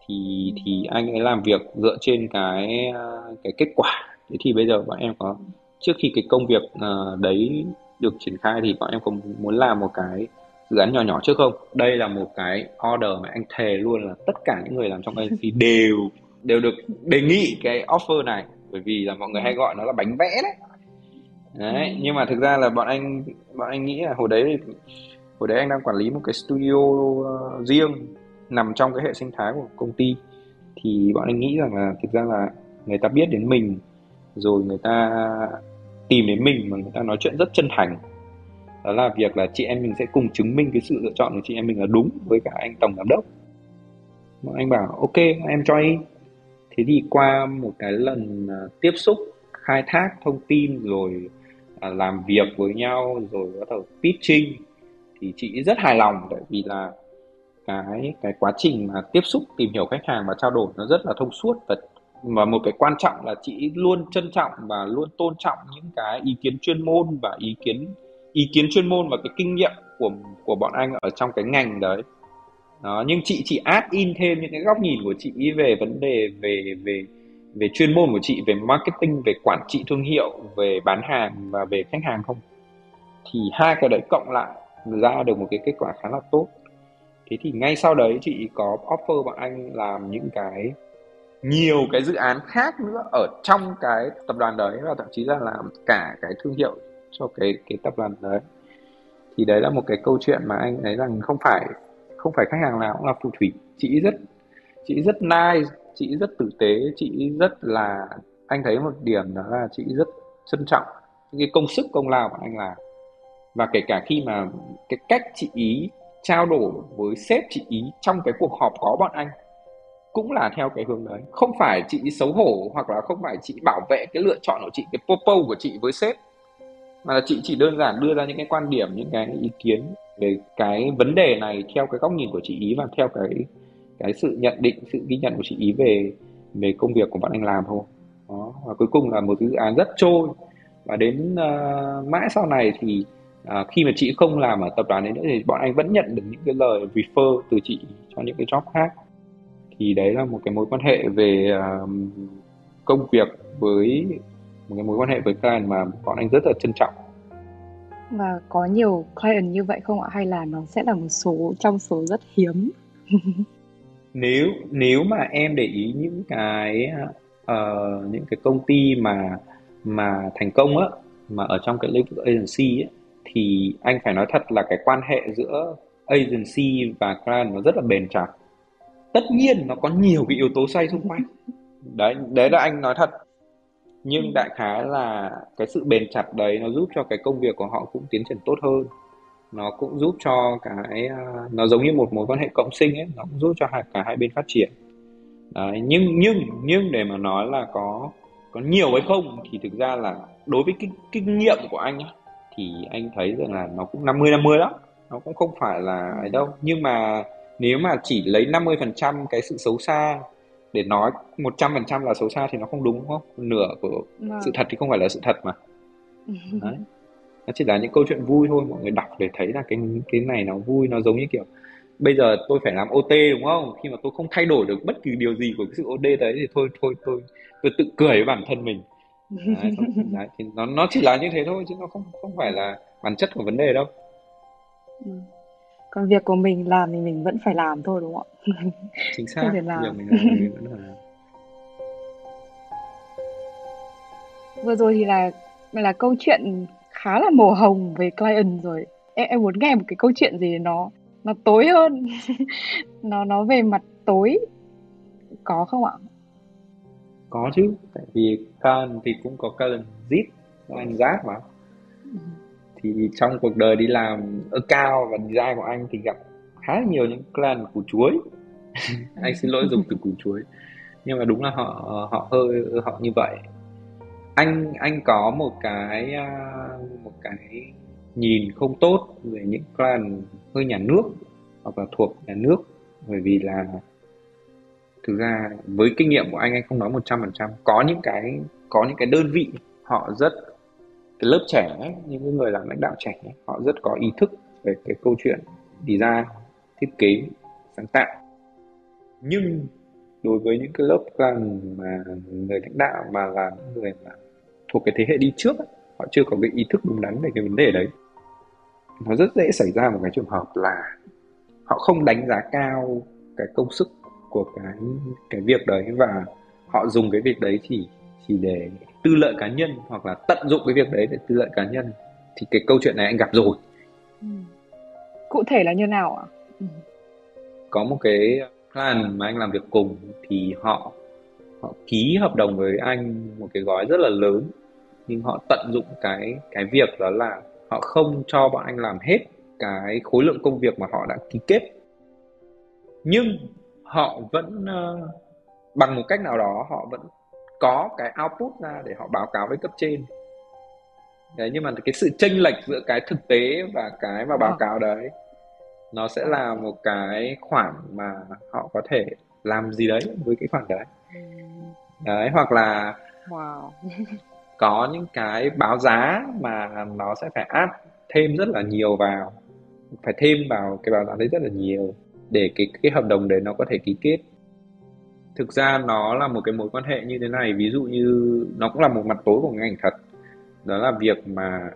thì thì anh ấy làm việc dựa trên cái à, cái kết quả. Thế thì bây giờ bọn em có trước khi cái công việc uh, đấy được triển khai thì bọn em có muốn làm một cái dự án nhỏ nhỏ trước không? Đây là một cái order mà anh thề luôn là tất cả những người làm trong agency đều đều được đề nghị cái offer này. Bởi vì là mọi người hay gọi nó là bánh vẽ đấy. Đấy ừ. nhưng mà thực ra là bọn anh bọn anh nghĩ là hồi đấy hồi đấy anh đang quản lý một cái studio uh, riêng nằm trong cái hệ sinh thái của công ty. Thì bọn anh nghĩ rằng là thực ra là người ta biết đến mình rồi người ta tìm đến mình mà người ta nói chuyện rất chân thành. Đó là việc là chị em mình sẽ cùng chứng minh cái sự lựa chọn của chị em mình là đúng với cả anh tổng giám đốc. Anh bảo, ok em cho in thế thì qua một cái lần à, tiếp xúc, khai thác thông tin rồi à, làm việc với nhau rồi bắt đầu pitching thì chị rất hài lòng tại vì là cái cái quá trình mà tiếp xúc, tìm hiểu khách hàng và trao đổi nó rất là thông suốt và và một cái quan trọng là chị luôn trân trọng và luôn tôn trọng những cái ý kiến chuyên môn và ý kiến ý kiến chuyên môn và cái kinh nghiệm của của bọn anh ở trong cái ngành đấy. Đó, nhưng chị chỉ add in thêm những cái góc nhìn của chị về vấn đề, về về về chuyên môn của chị, về marketing, về quản trị thương hiệu, về bán hàng và về khách hàng không? Thì hai cái đấy cộng lại ra được một cái kết quả khá là tốt. Thế thì ngay sau đấy chị có offer bọn anh làm những cái nhiều cái dự án khác nữa ở trong cái tập đoàn đấy và thậm chí là làm cả cái thương hiệu cho cái cái tập đoàn đấy. Thì đấy là một cái câu chuyện mà anh thấy rằng không phải không phải khách hàng nào cũng là phù thủy. Chị rất chị rất nice, chị rất tử tế, chị rất là, anh thấy một điểm đó là chị rất trân trọng cái công sức công lao của anh làm. Và kể cả khi mà cái cách chị ý trao đổi với sếp chị ý trong cái cuộc họp có bọn anh cũng là theo cái hướng đấy. Không phải chị xấu hổ hoặc là không phải chị bảo vệ cái lựa chọn của chị cái popo của chị với sếp mà là chị chỉ đơn giản đưa ra những cái quan điểm những cái ý kiến về cái vấn đề này theo cái góc nhìn của chị ý và theo cái cái sự nhận định sự ghi nhận của chị ý về về công việc của bọn anh làm thôi. Đó. và cuối cùng là một dự án rất trôi. Và đến uh, mãi sau này thì uh, khi mà chị không làm ở tập đoàn đấy nữa thì bọn anh vẫn nhận được những cái lời refer từ chị cho những cái job khác thì đấy là một cái mối quan hệ về uh, công việc với một cái mối quan hệ với client mà bọn anh rất là trân trọng. Và có nhiều client như vậy không ạ? Hay là nó sẽ là một số trong số rất hiếm? Nếu nếu mà em để ý những cái uh, những cái công ty mà mà thành công á mà ở trong cái lĩnh vực agency ấy, thì anh phải nói thật là cái quan hệ giữa agency và client nó rất là bền chặt tất nhiên nó có nhiều cái yếu tố xoay xung quanh. Đấy đấy là anh nói thật. Nhưng ừ. đại khái là cái sự bền chặt đấy nó giúp cho cái công việc của họ cũng tiến triển tốt hơn. Nó cũng giúp cho cái à, nó giống như một mối quan hệ cộng sinh ấy nó cũng giúp cho hai cả hai bên phát triển. Đấy nhưng nhưng nhưng để mà nói là có có nhiều hay không thì thực ra là đối với kinh, kinh nghiệm của anh ấy, thì anh thấy rằng là nó cũng 50 50 đó. Nó cũng không phải là ấy đâu. Nhưng mà nếu mà chỉ lấy 50% cái sự xấu xa để nói 100% là xấu xa thì nó không đúng đúng không? Nửa của vâng. sự thật thì không phải là sự thật mà. Đấy. Nó chỉ là những câu chuyện vui thôi, mọi người đọc để thấy là cái cái này nó vui, nó giống như kiểu bây giờ tôi phải làm OT đúng không? Khi mà tôi không thay đổi được bất kỳ điều gì của cái sự OT đấy thì thôi thôi tôi tôi tự cười với bản thân mình. Đấy, đấy, thì nó nó chỉ là như thế thôi chứ nó không không phải là bản chất của vấn đề đâu. Ừ còn việc của mình làm thì mình vẫn phải làm thôi đúng không ạ? Chính xác. không thể làm. việc mình làm thì mình vẫn phải làm. Vừa rồi thì là là câu chuyện khá là màu hồng về client rồi. Em, em muốn nghe một cái câu chuyện gì nó nó tối hơn. Nó nó về mặt tối. Có không ạ? Có chứ. Tại vì client thì cũng có client zip anh giác mà. Ừ thì trong cuộc đời đi làm ở cao và design của anh thì gặp khá là nhiều những clan củ chuối. Anh xin lỗi dùng từ củ chuối. Nhưng mà đúng là họ họ hơi họ như vậy. Anh anh có một cái à, một cái nhìn không tốt về những clan hơi nhà nước hoặc là thuộc nhà nước. Bởi vì là thực ra với kinh nghiệm của anh anh không nói một trăm phần trăm. Có những cái có những cái đơn vị họ rất cái lớp trẻ ấy, những cái người làm lãnh đạo trẻ ấy, họ rất có ý thức về cái câu chuyện design thiết kế sáng tạo. Nhưng đối với những cái lớp gần mà người lãnh đạo mà là những người mà thuộc cái thế hệ đi trước ấy, họ chưa có cái ý thức đúng đắn về cái vấn đề đấy. Nó rất dễ xảy ra một cái trường hợp là họ không đánh giá cao cái công sức của cái cái việc đấy và họ dùng cái việc đấy chỉ chỉ để tư lợi cá nhân hoặc là tận dụng cái việc đấy để tư lợi cá nhân thì cái câu chuyện này anh gặp rồi ừ. cụ thể là như nào ạ ừ. có một cái plan mà anh làm việc cùng thì họ họ ký hợp đồng với anh một cái gói rất là lớn nhưng họ tận dụng cái cái việc đó là họ không cho bọn anh làm hết cái khối lượng công việc mà họ đã ký kết nhưng họ vẫn uh, bằng một cách nào đó họ vẫn có cái output ra để họ báo cáo với cấp trên đấy nhưng mà cái sự chênh lệch giữa cái thực tế và cái mà báo ờ. cáo đấy nó sẽ là một cái khoản mà họ có thể làm gì đấy với cái khoản đấy ừ. đấy hoặc là wow. có những cái báo giá mà nó sẽ phải áp thêm rất là nhiều vào phải thêm vào cái báo giá đấy rất là nhiều để cái cái hợp đồng đấy nó có thể ký kết thực ra nó là một cái mối quan hệ như thế này, ví dụ như nó cũng là một mặt tối của ngành thật. Đó là việc mà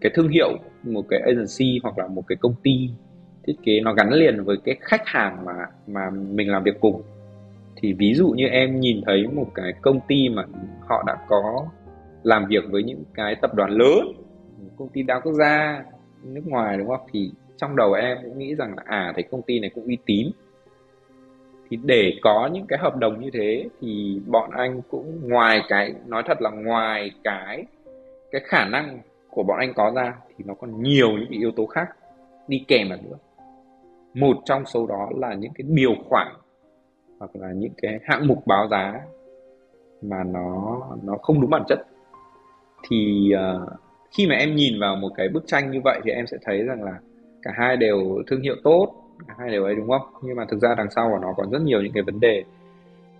cái thương hiệu, một cái agency hoặc là một cái công ty thiết kế nó gắn liền với cái khách hàng mà mà mình làm việc cùng. Thì ví dụ như em nhìn thấy một cái công ty mà họ đã có làm việc với những cái tập đoàn lớn, công ty đa quốc gia, nước ngoài, đúng không? Thì trong đầu em cũng nghĩ rằng là à thấy công ty này cũng uy tín thì để có những cái hợp đồng như thế thì bọn anh cũng ngoài cái nói thật là ngoài cái cái khả năng của bọn anh có ra thì nó còn nhiều những cái yếu tố khác đi kèm vào nữa. Một trong số đó là những cái điều khoản hoặc là những cái hạng mục báo giá mà nó nó không đúng bản chất. Thì uh, khi mà em nhìn vào một cái bức tranh như vậy thì em sẽ thấy rằng là cả hai đều thương hiệu tốt hai điều ấy, đúng không? Nhưng mà thực ra đằng sau của nó còn rất nhiều những cái vấn đề.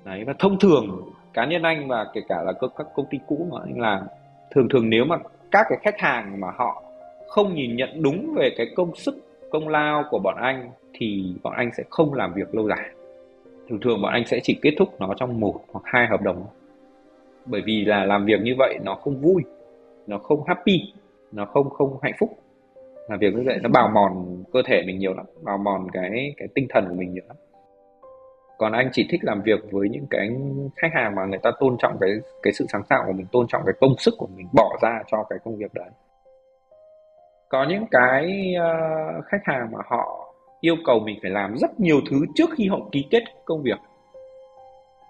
Đấy, và thông thường cá nhân anh và kể cả là các công ty cũ mà anh làm, thường thường nếu mà các cái khách hàng mà họ không nhìn nhận đúng về cái công sức, công lao của bọn anh thì bọn anh sẽ không làm việc lâu dài. Thường thường bọn anh sẽ chỉ kết thúc nó trong một hoặc hai hợp đồng. Bởi vì là làm việc như vậy nó không vui, nó không happy, nó không không hạnh phúc làm việc như vậy nó bào mòn cơ thể mình nhiều lắm bào mòn cái cái tinh thần của mình nhiều lắm. Còn anh chỉ thích làm việc với những cái khách hàng mà người ta tôn trọng cái cái sự sáng tạo của mình tôn trọng cái công sức của mình bỏ ra cho cái công việc đấy. Có những cái uh, khách hàng mà họ yêu cầu mình phải làm rất nhiều thứ trước khi họ ký kết công việc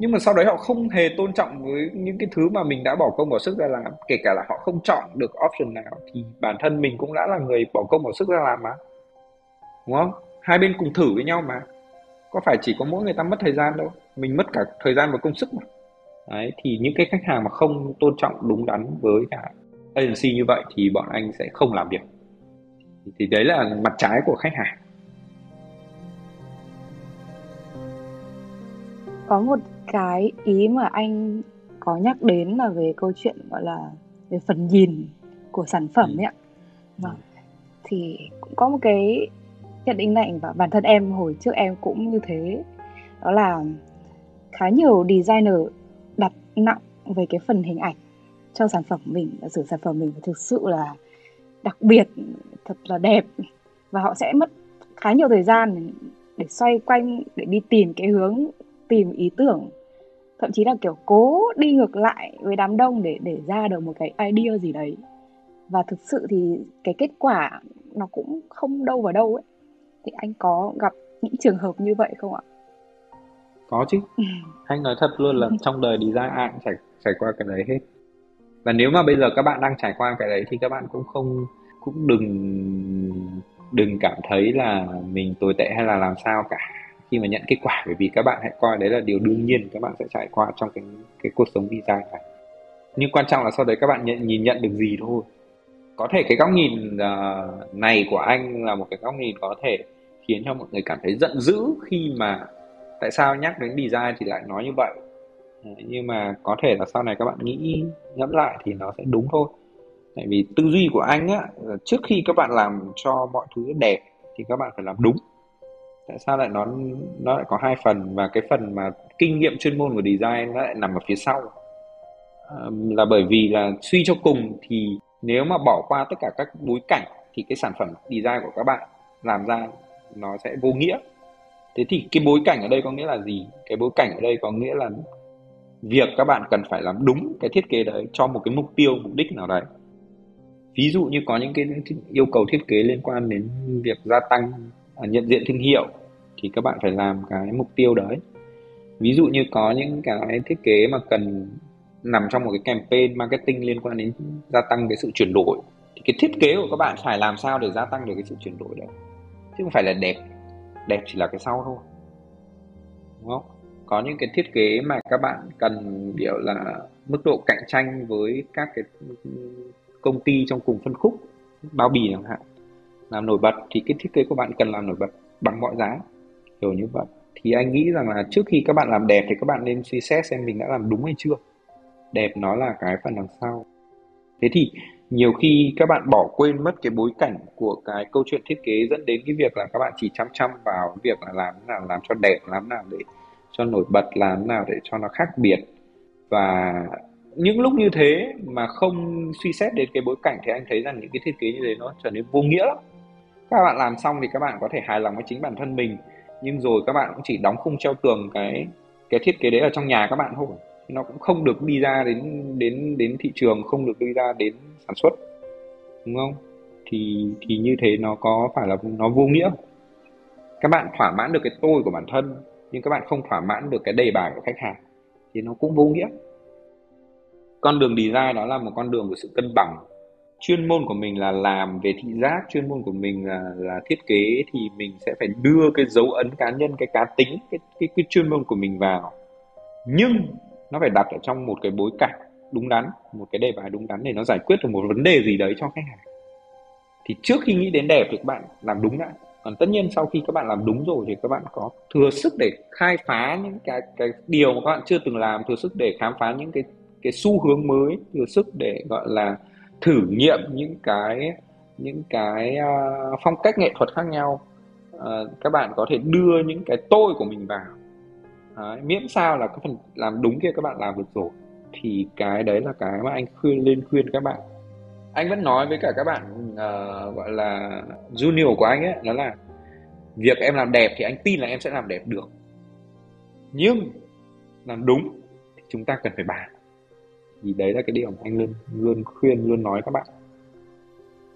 nhưng mà sau đấy họ không hề tôn trọng với những cái thứ mà mình đã bỏ công bỏ sức ra làm, kể cả là họ không chọn được option nào, thì bản thân mình cũng đã là người bỏ công bỏ sức ra làm mà. Đúng không? Hai bên cùng thử với nhau mà. Có phải chỉ có mỗi người ta mất thời gian đâu? Mình mất cả thời gian và công sức mà. Đấy, thì những cái khách hàng mà không tôn trọng đúng đắn với cả agency như vậy thì bọn anh sẽ không làm việc. Thì đấy là mặt trái của khách hàng. Có một cái ý mà anh có nhắc đến là về câu chuyện gọi là về phần nhìn của sản phẩm ấy ạ. Vâng. Thì cũng có một cái nhận định này và bản thân em hồi trước em cũng như thế. Đó là khá nhiều designer đặt nặng về cái phần hình ảnh cho sản phẩm mình giả sử sản phẩm mình thực sự là đặc biệt thật là đẹp và họ sẽ mất khá nhiều thời gian để xoay quanh để đi tìm cái hướng tìm ý tưởng thậm chí là kiểu cố đi ngược lại với đám đông để để ra được một cái idea gì đấy. Và thực sự thì cái kết quả nó cũng không đâu vào đâu ấy. Thì anh có gặp những trường hợp như vậy không ạ? Có chứ. Anh nói thật luôn là trong đời ra ai cũng trải trải qua cái đấy hết. Và nếu mà bây giờ các bạn đang trải qua cái đấy thì các bạn cũng không cũng đừng đừng cảm thấy là mình tồi tệ hay là làm sao cả khi mà nhận kết quả bởi vì các bạn hãy coi đấy là điều đương nhiên các bạn sẽ trải qua trong cái cái cuộc sống design này. Nhưng quan trọng là sau đấy các bạn nhận, nhìn nhận được gì thôi. Có thể cái góc nhìn uh, này của anh là một cái góc nhìn có thể khiến cho mọi người cảm thấy giận dữ khi mà tại sao nhắc đến design thì lại nói như vậy. Nhưng mà có thể là sau này các bạn nghĩ ngẫm lại thì nó sẽ đúng thôi. Tại vì tư duy của anh á trước khi các bạn làm cho mọi thứ đẹp thì các bạn phải làm đúng tại sao lại nó nó lại có hai phần và cái phần mà kinh nghiệm chuyên môn của design nó lại nằm ở phía sau? Là bởi vì là suy cho cùng thì nếu mà bỏ qua tất cả các bối cảnh thì cái sản phẩm design của các bạn làm ra nó sẽ vô nghĩa. Thế thì cái bối cảnh ở đây có nghĩa là gì? Cái bối cảnh ở đây có nghĩa là việc các bạn cần phải làm đúng cái thiết kế đấy cho một cái mục tiêu, mục đích nào đấy. Ví dụ như có những cái yêu cầu thiết kế liên quan đến việc gia tăng nhận diện thương hiệu thì các bạn phải làm cái mục tiêu đấy. Ví dụ như có những cái thiết kế mà cần nằm trong một cái campaign marketing liên quan đến gia tăng cái sự chuyển đổi, thì cái thiết kế của các bạn phải làm sao để gia tăng được cái sự chuyển đổi đấy? Chứ không phải là đẹp đẹp chỉ là cái sau thôi. Đúng không? Có những cái thiết kế mà các bạn cần biểu là, mức độ cạnh tranh với các cái công ty trong cùng phân khúc, bao bì chẳng hạn làm nổi bật thì cái thiết kế của bạn cần làm nổi bật bằng mọi giá, kiểu như vậy. Thì anh nghĩ rằng là trước khi các bạn làm đẹp thì các bạn nên suy xét xem mình đã làm đúng hay chưa. Đẹp nó là cái phần đằng sau. Thế thì nhiều khi các bạn bỏ quên mất cái bối cảnh của cái câu chuyện thiết kế dẫn đến cái việc là các bạn chỉ chăm chăm vào việc là làm nào, làm cho đẹp, làm nào để cho nổi bật, làm nào để cho nó khác biệt. Và những lúc như thế mà không suy xét đến cái bối cảnh thì anh thấy rằng những cái thiết kế như thế nó trở nên vô nghĩa lắm các bạn làm xong thì các bạn có thể hài lòng với chính bản thân mình. Nhưng rồi các bạn cũng chỉ đóng khung treo tường cái cái thiết kế đấy ở trong nhà các bạn thôi. Nó cũng không được đi ra đến đến đến thị trường, không được đi ra đến sản xuất. Đúng không? Thì thì như thế nó có phải là, nó vô nghĩa. Các bạn thỏa mãn được cái tôi của bản thân, nhưng các bạn không thỏa mãn được cái đề bài của khách hàng, thì nó cũng vô nghĩa. Con đường design đó là một con đường của sự cân bằng chuyên môn của mình là làm về thị giác chuyên môn của mình là là thiết kế thì mình sẽ phải đưa cái dấu ấn cá nhân cái cá tính cái cái, cái chuyên môn của mình vào. Nhưng nó phải đặt ở trong một cái bối cảnh đúng đắn một cái đề bài đúng đắn để nó giải quyết được một vấn đề gì đấy cho khách hàng. Thì trước khi nghĩ đến đẹp thì các bạn làm đúng đã. Còn tất nhiên sau khi các bạn làm đúng rồi thì các bạn có thừa sức để khai phá những cái cái điều mà các bạn chưa từng làm thừa sức để khám phá những cái cái xu hướng mới thừa sức để gọi là thử nghiệm những cái những cái uh, phong cách nghệ thuật khác nhau. Uh, các bạn có thể đưa những cái tôi của mình vào. Đấy, miễn sao là cái phần làm đúng kia các bạn làm được rồi. Thì cái đấy là cái mà anh khuyên lên khuyên các bạn. Anh vẫn nói với cả các bạn uh, gọi là junior của anh ấy đó là việc em làm đẹp thì anh tin là em sẽ làm đẹp được. Nhưng làm đúng thì chúng ta cần phải bàn thì đấy là cái điều mà anh luôn luôn khuyên luôn nói các bạn.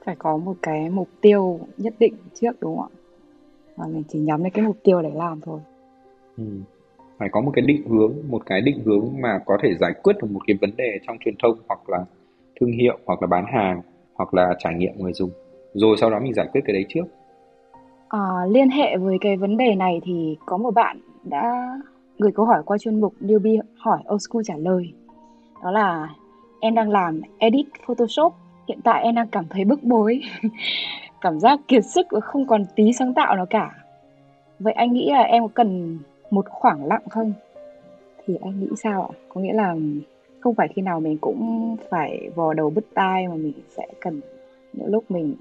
Phải có một cái mục tiêu nhất định trước đúng không ạ? Và mình chỉ nhắm đến cái mục tiêu để làm thôi. Ừ. phải có một cái định hướng một cái định hướng mà có thể giải quyết được một cái vấn đề trong truyền thông hoặc là thương hiệu hoặc là bán hàng hoặc là trải nghiệm người dùng. Rồi sau đó mình giải quyết cái đấy trước. À, liên hệ với cái vấn đề này thì có một bạn đã gửi câu hỏi qua chuyên mục newbie hỏi old school trả lời đó là em đang làm edit photoshop. Hiện tại em đang cảm thấy bức bối. Cảm giác kiệt sức và không còn tí sáng tạo nào cả. Vậy anh nghĩ là em có cần một khoảng lặng không? Thì anh nghĩ sao ạ? Có nghĩa là không phải khi nào mình cũng phải vò đầu bứt tai mà mình sẽ cần những lúc mình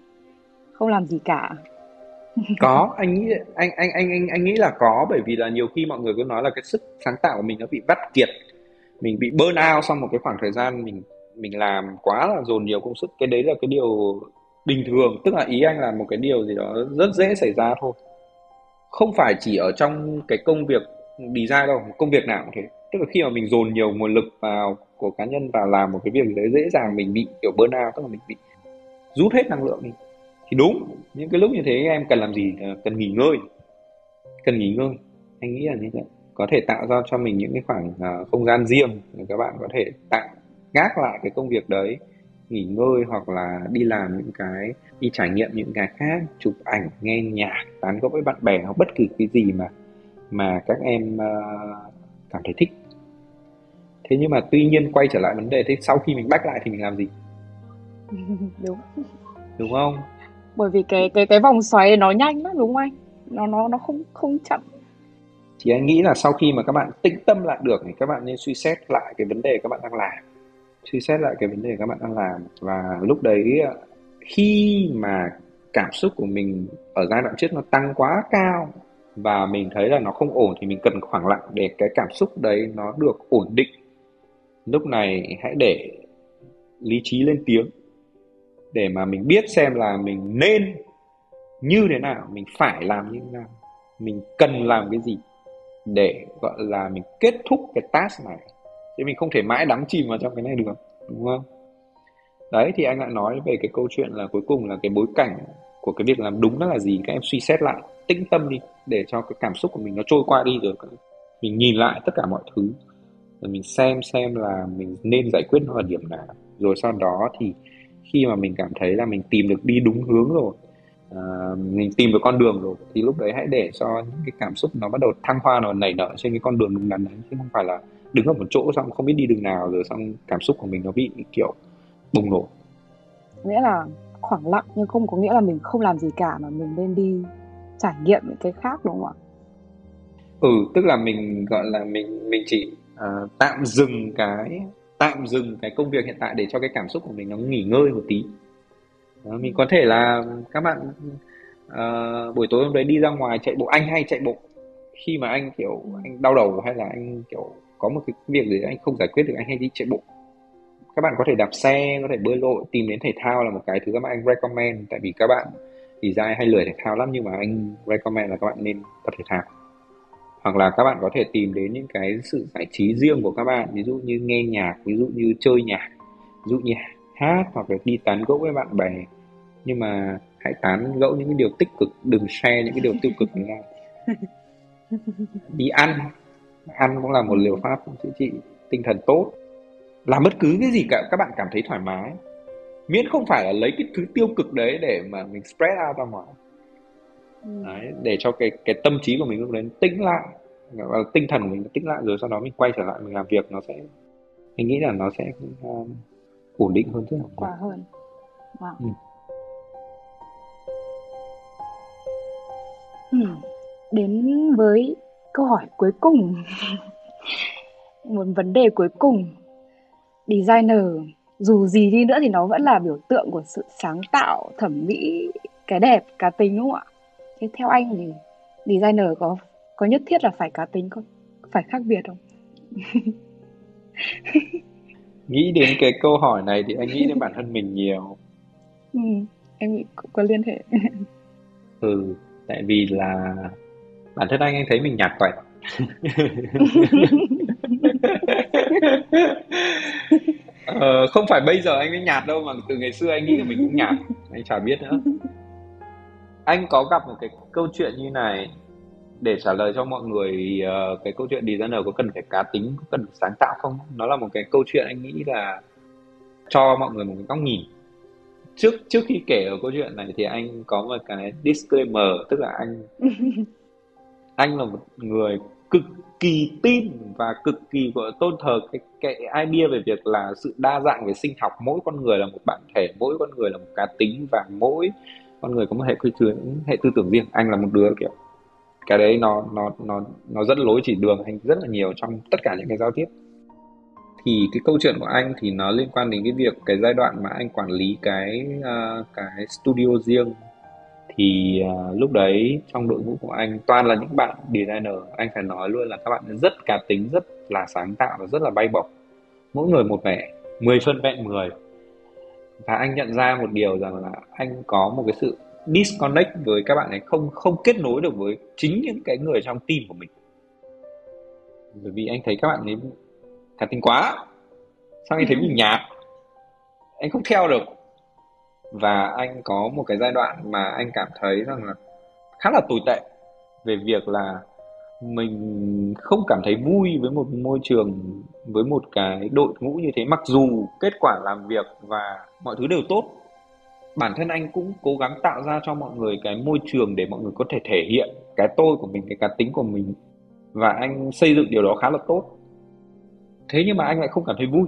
không làm gì cả. Có, anh nghĩ, anh anh anh anh anh nghĩ là có. Bởi vì là nhiều khi mọi người cứ nói là cái sức sáng tạo của mình nó bị vắt kiệt mình bị burn out sau một cái khoảng thời gian mình mình làm quá là dồn nhiều công sức. Cái đấy là cái điều bình thường, tức là ý anh là một cái điều gì đó rất dễ xảy ra thôi. Không phải chỉ ở trong cái công việc design đâu, công việc nào cũng thế. Tức là khi mà mình dồn nhiều nguồn lực vào của cá nhân vào làm một cái việc gì đấy, dễ dàng mình bị, kiểu, burn out, tức là mình bị rút hết năng lượng đi. Thì đúng, những cái lúc như thế em cần làm gì? Ờ, cần nghỉ ngơi. Cần nghỉ ngơi. Anh nghĩ là như vậy có thể tạo ra cho mình những cái khoảng uh, không gian riêng để các bạn có thể tạm gác lại cái công việc đấy nghỉ ngơi hoặc là đi làm những cái đi trải nghiệm những cái khác chụp ảnh nghe nhạc tán gẫu với bạn bè hoặc bất kỳ cái gì mà mà các em uh, cảm thấy thích. Thế nhưng mà tuy nhiên quay trở lại vấn đề thế sau khi mình bách lại thì mình làm gì? Đúng. Đúng không? Bởi vì cái cái cái vòng xoáy nó nhanh lắm đúng không anh? Nó nó nó không không chậm thì anh nghĩ là sau khi mà các bạn tĩnh tâm lại được thì các bạn nên suy xét lại cái vấn đề các bạn đang làm. Suy xét lại cái vấn đề các bạn đang làm. Và lúc đấy à, khi mà cảm xúc của mình ở giai đoạn trước nó tăng quá cao và mình thấy là nó không ổn thì mình cần khoảng lặng để cái cảm xúc đấy nó được ổn định. Lúc này hãy để lý trí lên tiếng để mà mình biết xem là mình nên như thế nào, mình phải làm như thế nào, mình cần làm cái gì để, gọi là, mình kết thúc cái task này. Chứ mình không thể mãi đắm chìm vào trong cái này được, đúng không? Đấy, thì anh lại nói về cái câu chuyện là cuối cùng là cái bối cảnh của cái việc làm đúng đó là gì? Các em suy xét lại, tĩnh tâm đi, để cho cái cảm xúc của mình nó trôi qua đi rồi mình nhìn lại tất cả mọi thứ, rồi mình xem xem là mình nên giải quyết nó ở điểm nào. Rồi sau đó thì khi mà mình cảm thấy là mình tìm được đi đúng hướng rồi uh, mình tìm được con đường rồi thì lúc đấy hãy để cho những cái cảm xúc nó bắt đầu thăng hoa nó nảy nở trên cái con đường đúng đắn đấy chứ không phải là đứng ở một chỗ xong không biết đi đường nào rồi xong cảm xúc của mình nó bị kiểu bùng nổ. Nghĩa là khoảng lặng nhưng không có nghĩa là mình không làm gì cả mà mình nên đi trải nghiệm những cái khác đúng không ạ? Ừ tức là mình gọi là mình mình chỉ uh, tạm dừng cái tạm dừng cái công việc hiện tại để cho cái cảm xúc của mình nó nghỉ ngơi một tí đó, mình có thể là các bạn uh, buổi tối hôm đấy đi ra ngoài chạy bộ. Anh hay chạy bộ. Khi mà anh kiểu anh đau đầu hay là anh kiểu có một cái việc gì anh không giải quyết được anh hay đi chạy bộ. Các bạn có thể đạp xe có thể bơi lội tìm đến thể thao là một cái thứ mà anh recommend. Tại vì các bạn thì dai hay lười thể thao lắm nhưng mà anh recommend là các bạn nên tập thể thao. Hoặc là các bạn có thể tìm đến những cái sự giải trí riêng của các bạn. Ví dụ như nghe nhạc ví dụ như chơi nhạc ví dụ như hát hoặc là đi tán gẫu với bạn bè. Nhưng mà hãy tán gẫu những cái điều tích cực đừng share những cái điều tiêu cực với nhau đi ăn ăn cũng là một liều pháp chữa trị tinh thần tốt. Làm bất cứ cái gì cả các bạn cảm thấy thoải mái. Miễn không phải là lấy cái thứ tiêu cực đấy để mà mình spread out ra ngoài. Ừ. đấy, để cho cái cái tâm trí của mình lúc đấy tĩnh lại. Và tinh thần của mình tĩnh lại rồi sau đó mình quay trở lại mình làm việc nó sẽ mình nghĩ là nó sẽ uh, ổn định hơn rất là quả hơn wow. ừ. Ừm, đến với câu hỏi cuối cùng. Một vấn đề cuối cùng. Designer dù gì đi nữa thì nó vẫn là biểu tượng của sự sáng tạo, thẩm mỹ, cái đẹp, cá tính đúng không ạ? Thế theo anh thì designer có có nhất thiết là phải cá tính không? Phải khác biệt không? Nghĩ đến cái câu hỏi này thì anh nghĩ đến bản thân mình nhiều. Ừm, em nghĩ cũng có liên hệ. Ừ, tại vì là bản thân anh anh thấy mình nhạt toẹt. Ờ, không phải bây giờ anh mới nhạt đâu mà từ ngày xưa anh nghĩ là mình cũng nhạt, anh chả biết nữa. Anh có gặp một cái câu chuyện như này để trả lời cho mọi người uh, cái câu chuyện designer có cần phải cá tính, có cần phải sáng tạo không? Nó là một cái câu chuyện anh nghĩ là cho mọi người một cái góc nhìn. Trước trước khi kể ở câu chuyện này thì anh có một cái disclaimer tức là anh anh là một người cực kỳ tin và cực kỳ gọi tôn thờ cái cái idea về việc là sự đa dạng về sinh học mỗi con người là một bản thể mỗi con người là một cá tính và mỗi con người có một hệ quy tưởng hệ tư tưởng riêng anh là một đứa kiểu cái đấy nó nó nó nó dẫn lối chỉ đường anh rất là nhiều trong tất cả những cái giao tiếp. Thì cái câu chuyện của anh thì nó liên quan đến cái việc cái giai đoạn mà anh quản lý cái uh, cái studio riêng. Thì uh, lúc đấy trong đội ngũ của anh toàn là những bạn designer anh phải nói luôn là các bạn rất cá tính rất là sáng tạo và rất là bay bổng. Mỗi người một vẻ 10 phân vẹn 10 và anh nhận ra một điều rằng là anh có một cái sự disconnect với các bạn ấy, không không kết nối được với chính những cái người trong team của mình. Bởi vì anh thấy các bạn ấy cá tính quá, sao anh thấy mình nhạt? Anh không theo được. Và anh có một cái giai đoạn mà anh cảm thấy rằng là khá là tồi tệ về việc là mình không cảm thấy vui với một môi trường, với một cái đội ngũ như thế. Mặc dù kết quả làm việc và mọi thứ đều tốt bản thân anh cũng cố gắng tạo ra cho mọi người cái môi trường để mọi người có thể thể hiện cái tôi của mình, cái cá tính của mình. Và anh xây dựng điều đó khá là tốt. Thế nhưng mà anh lại không cảm thấy vui.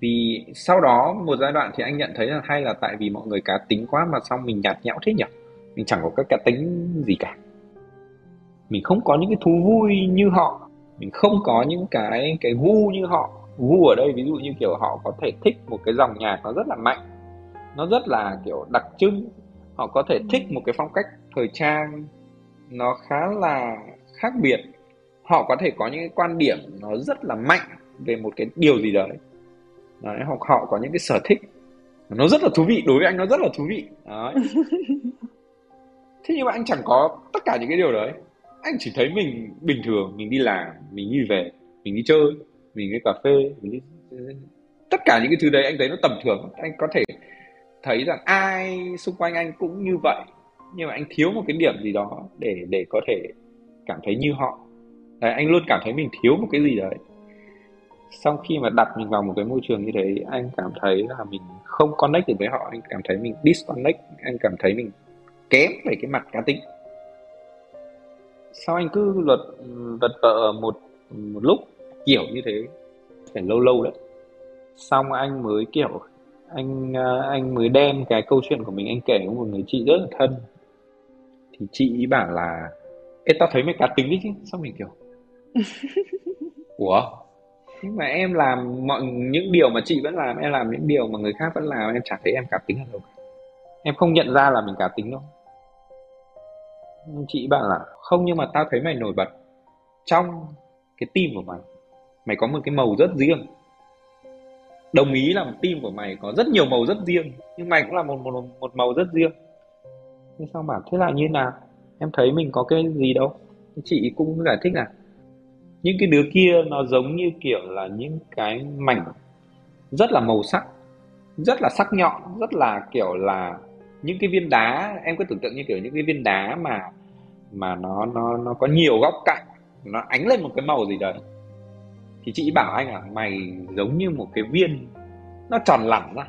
Vì sau đó, một giai đoạn thì anh nhận thấy là hay là tại vì mọi người cá tính quá mà xong mình nhạt nhẽo thế nhỉ? Mình chẳng có cái cá tính gì cả. Mình không có những cái thú vui như họ. Mình không có những cái cái gu như họ. Gu ở đây ví dụ như kiểu họ có thể thích một cái dòng nhạc nó rất là mạnh nó rất là kiểu đặc trưng. Họ có thể thích một cái phong cách thời trang. Nó khá là khác biệt. Họ có thể có những cái quan điểm nó rất là mạnh về một cái điều gì đấy. Đấy hoặc họ có những cái sở thích. Nó rất là thú vị đối với anh nó rất là thú vị. Đấy. Thế nhưng mà anh chẳng có tất cả những cái điều đấy. Anh chỉ thấy mình bình thường mình đi làm mình đi về mình đi chơi mình đi cà phê mình đi tất cả những cái thứ đấy anh thấy nó tầm thường. Anh có thể thấy rằng ai xung quanh anh cũng như vậy nhưng mà anh thiếu một cái điểm gì đó để để có thể cảm thấy như họ. Đấy, anh luôn cảm thấy mình thiếu một cái gì đấy. Sau khi mà đặt mình vào một cái môi trường như thế anh cảm thấy là mình không connect được với họ. Anh cảm thấy mình disconnect anh cảm thấy mình kém về cái mặt cá tính. Sao anh cứ luật vật vợ một một lúc kiểu như thế phải lâu lâu đấy. Xong anh mới kiểu anh ờ, anh mới đem cái câu chuyện của mình anh kể với một người chị rất là thân. Thì chị ý bảo là Ê tao thấy mày cá tính đấy chứ Sao mình kiểu Ủa? Nhưng mà em làm mọi những điều mà chị vẫn làm Em làm những điều mà người khác vẫn làm Em chẳng thấy em cá tính ở đâu Em không nhận ra là mình cá tính đâu. Chị bảo là Không nhưng mà tao thấy mày nổi bật Trong cái team của mày. Mày có một cái màu rất riêng đồng ý là một team của mày có rất nhiều màu rất riêng, nhưng mày cũng là một một một màu rất riêng. Nhưng sao bảo, thế là như nào? Em thấy mình có cái gì đâu. Chị cũng giải thích là những cái đứa kia nó giống như kiểu là những cái mảnh rất là màu sắc, rất là sắc nhọn, rất là kiểu là những cái viên đá. Em có tưởng tượng như kiểu những cái viên đá mà mà nó nó nó có nhiều góc cạnh, nó ánh lên một cái màu gì đấy thì chị bảo anh là mày giống như một cái viên, nó tròn lẳng ra.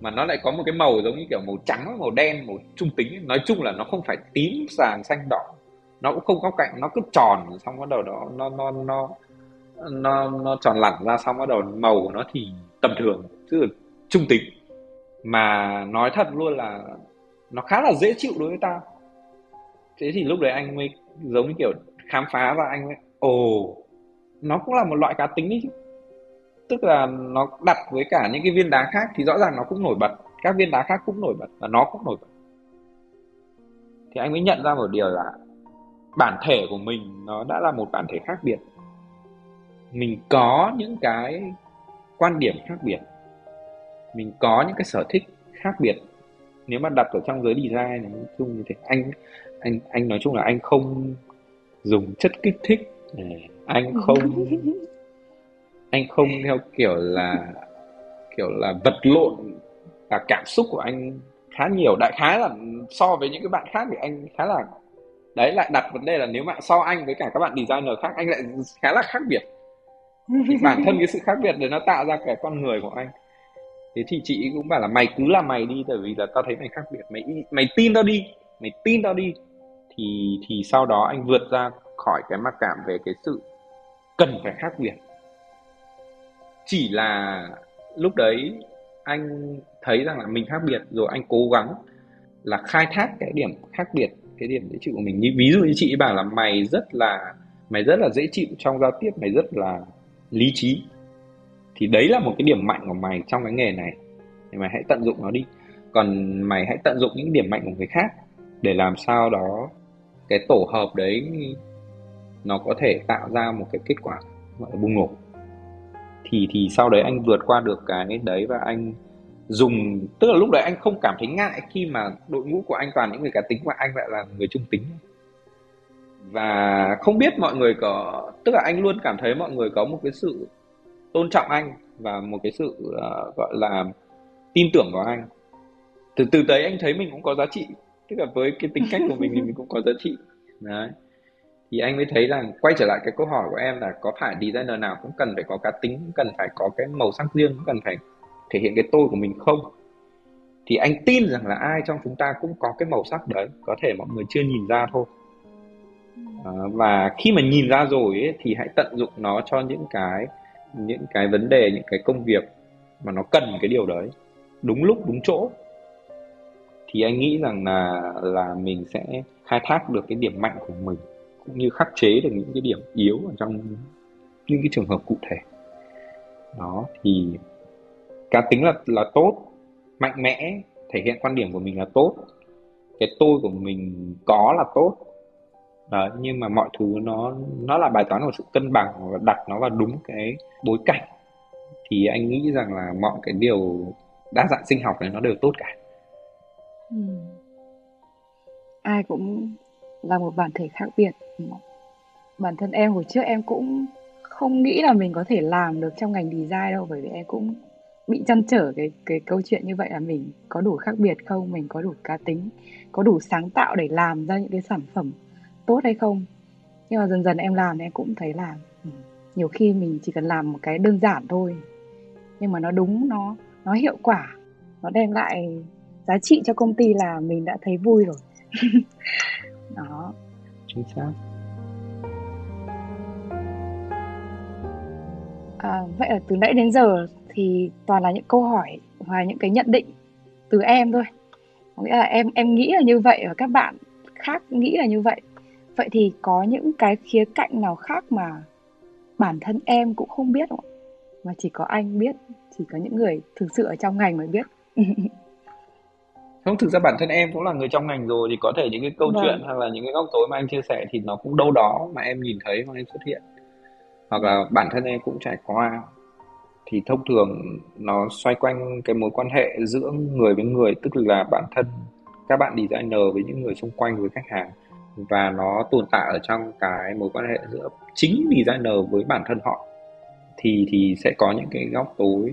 Mà nó lại có một cái màu giống như kiểu màu trắng, màu đen, màu trung tính. Nói chung là nó không phải tím, sàng, xanh, đỏ. Nó cũng không góc cạnh, nó cứ tròn, xong bắt đầu đó nó nó nó nó nó tròn lẳng ra, xong bắt đầu màu của nó thì tầm thường chứ là trung tính. Mà nói thật luôn là nó khá là dễ chịu đối với tao. Thế thì lúc đấy anh mới giống như kiểu khám phá ra, anh mới, ồ nó cũng là một loại cá tính đấy chứ. Tức là nó đặt với cả những cái viên đá khác thì rõ ràng nó cũng nổi bật, các viên đá khác cũng nổi bật và nó cũng nổi bật. Thì anh mới nhận ra một điều là bản thể của mình nó đã là một bản thể khác biệt. Mình có những cái quan điểm khác biệt. Mình có những cái sở thích khác biệt. Nếu mà đặt ở trong giới design, nói chung như thế anh anh anh nói chung là anh không dùng chất kích thích Ừ, anh không anh không theo kiểu là kiểu là vật lộn và cảm xúc của anh khá nhiều. Đại khái là so với những cái bạn khác thì anh khá là đấy, lại đặt vấn đề là nếu mà so anh với cả các bạn designer khác, anh lại khá là khác biệt. Thì bản thân cái sự khác biệt để nó tạo ra cái con người của anh. Thế thì chị cũng bảo là mày cứ làm mày đi, tại vì là tao thấy mày khác biệt. Mày mày tin tao đi, mày tin tao đi. Thì thì sau đó anh vượt ra khỏi cái mặc cảm về cái sự cần phải khác biệt. Chỉ là lúc đấy anh thấy rằng là mình khác biệt rồi anh cố gắng là khai thác cái điểm khác biệt, cái điểm dễ chịu của mình. Như ví dụ như chị bảo là mày rất là, mày rất là dễ chịu trong giao tiếp, mày rất là lý trí. Thì đấy là một cái điểm mạnh của mày trong cái nghề này. Thì mày hãy tận dụng nó đi. Còn mày hãy tận dụng những điểm mạnh của người khác để làm sao đó cái tổ hợp đấy nó có thể tạo ra một cái kết quả gọi là bùng nổ. Thì thì sau đấy anh vượt qua được cái đấy và anh dùng tức là lúc đấy anh không cảm thấy ngại khi mà đội ngũ của anh toàn những người cá tính và anh lại là người trung tính. Và không biết mọi người có tức là anh luôn cảm thấy mọi người có một cái sự tôn trọng anh và một cái sự uh, gọi là tin tưởng vào anh. Từ từ đấy anh thấy mình cũng có giá trị. Tức là với cái tính cách của mình thì mình cũng có giá trị. Đấy thì anh mới thấy rằng quay trở lại cái câu hỏi của em là có phải designer nào cũng cần phải có cá tính cần phải có cái màu sắc riêng cũng cần phải thể hiện cái tôi của mình không? Thì anh tin rằng là ai trong chúng ta cũng có cái màu sắc đấy có thể mọi người chưa nhìn ra thôi. À, và khi mà nhìn ra rồi ấy, thì hãy tận dụng nó cho những cái những cái vấn đề những cái công việc mà nó cần cái điều đấy đúng lúc đúng chỗ. Thì anh nghĩ rằng là là mình sẽ khai thác được cái điểm mạnh của mình cũng như khắc chế được những cái điểm yếu ở trong những cái trường hợp cụ thể. Đó thì cá tính là là tốt mạnh mẽ thể hiện quan điểm của mình là tốt cái tôi của mình có là tốt. Đấy, nhưng mà mọi thứ nó nó là bài toán của sự cân bằng và đặt nó vào đúng cái bối cảnh. Thì anh nghĩ rằng là mọi cái điều đa dạng sinh học này nó đều tốt cả. Ừ. ai cũng là một bản thể khác biệt. Bản thân em hồi trước em cũng không nghĩ là mình có thể làm được trong ngành design đâu, bởi vì em cũng bị chăn trở cái cái câu chuyện như vậy là mình có đủ khác biệt không? Mình có đủ cá tính, có đủ sáng tạo để làm ra những cái sản phẩm tốt hay không? Nhưng mà dần dần em làm em cũng thấy là ừ, nhiều khi mình chỉ cần làm một cái đơn giản thôi, nhưng mà nó đúng, nó nó hiệu quả, nó đem lại giá trị cho công ty là mình đã thấy vui rồi. đó. Chính xác. À, vậy là từ nãy đến giờ thì toàn là những câu hỏi và những cái nhận định từ em thôi. Có nghĩa là em em nghĩ là như vậy và các bạn khác nghĩ là như vậy. Vậy thì có những cái khía cạnh nào khác mà bản thân em cũng không biết không ạ? Mà chỉ có anh biết chỉ có những người thực sự ở trong ngành mới biết không thực ra bản thân em cũng là người trong ngành rồi thì có thể những cái câu vâng. chuyện hay là những cái góc tối mà anh chia sẻ thì nó cũng đâu đó mà em nhìn thấy mà em xuất hiện. Hoặc là bản thân em cũng trải qua. Thì thông thường nó xoay quanh cái mối quan hệ giữa người với người tức là bản thân các bạn designer với những người xung quanh với khách hàng. Và nó tồn tại ở trong cái mối quan hệ giữa chính designer với bản thân họ. Thì thì sẽ có những cái góc tối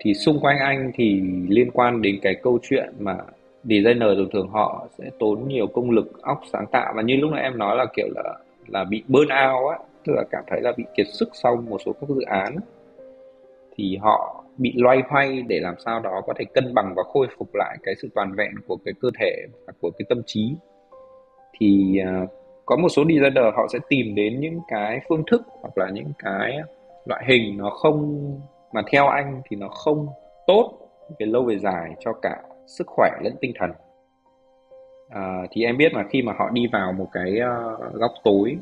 thì xung quanh anh thì liên quan đến cái câu chuyện mà designer thường thường họ sẽ tốn nhiều công lực óc sáng tạo. Và như lúc nãy em nói là kiểu là là bị burn out á tức là cảm thấy là bị kiệt sức sau một số các dự án thì họ bị loay hoay để làm sao đó có thể cân bằng và khôi phục lại cái sự toàn vẹn của cái cơ thể và của cái tâm trí. Thì uh, có một số designer họ sẽ tìm đến những cái phương thức hoặc là những cái loại hình nó không mà theo anh thì nó không tốt về lâu về dài cho cả sức khỏe lẫn tinh thần. À, thì em biết mà khi mà họ đi vào một cái uh, góc tối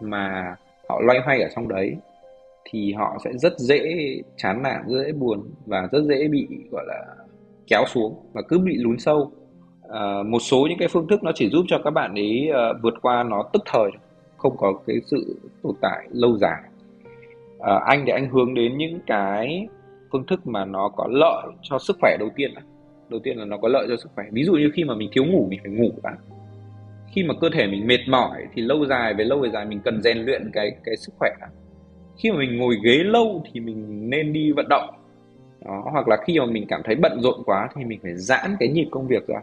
mà họ loay hoay ở trong đấy thì họ sẽ rất dễ chán nản rất dễ buồn và rất dễ bị gọi là kéo xuống và cứ bị lún sâu. À, một số những cái phương thức nó chỉ giúp cho các bạn ấy uh, vượt qua nó tức thời không có cái sự tồn tại lâu dài à, anh thì anh hướng đến những cái phương thức mà nó có lợi cho sức khỏe đầu tiên đầu tiên là nó có lợi cho sức khỏe. Ví dụ như khi mà mình thiếu ngủ mình phải ngủ đã khi mà cơ thể mình mệt mỏi thì lâu dài về lâu về dài mình cần rèn luyện cái cái sức khỏe khi mà mình ngồi ghế lâu thì mình nên đi vận động. Đó hoặc là khi mà mình cảm thấy bận rộn quá thì mình phải giãn cái nhịp công việc ra.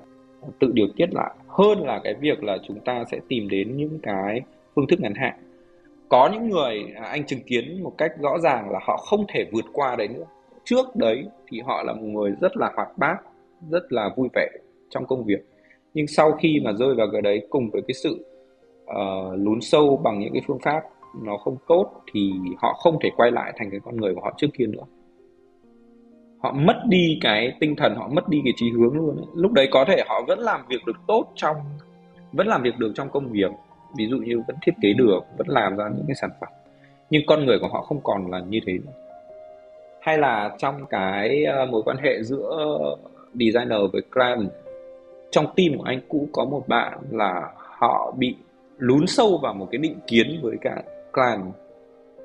Tự điều tiết lại. Hơn là cái việc là chúng ta sẽ tìm đến những cái phương thức ngắn hạn có những người à, anh chứng kiến một cách rõ ràng là họ không thể vượt qua đấy nữa. Trước đấy thì họ là một người rất là hoạt bát rất là vui vẻ trong công việc. Nhưng sau khi mà rơi vào cái đấy cùng với cái sự uh, lún sâu bằng những cái phương pháp nó không tốt thì họ không thể quay lại thành cái con người của họ trước kia nữa. Họ mất đi cái tinh thần họ mất đi cái trí hướng luôn ấy. lúc đấy có thể họ vẫn làm việc được tốt trong vẫn làm việc được trong công việc ví dụ như vẫn thiết kế được, vẫn làm ra những cái sản phẩm. Nhưng con người của họ không còn là như thế nữa. Hay là trong cái ờ, mối quan hệ giữa designer với client, trong team của anh cũ có một bạn là họ bị lún sâu vào một cái định kiến với cả client.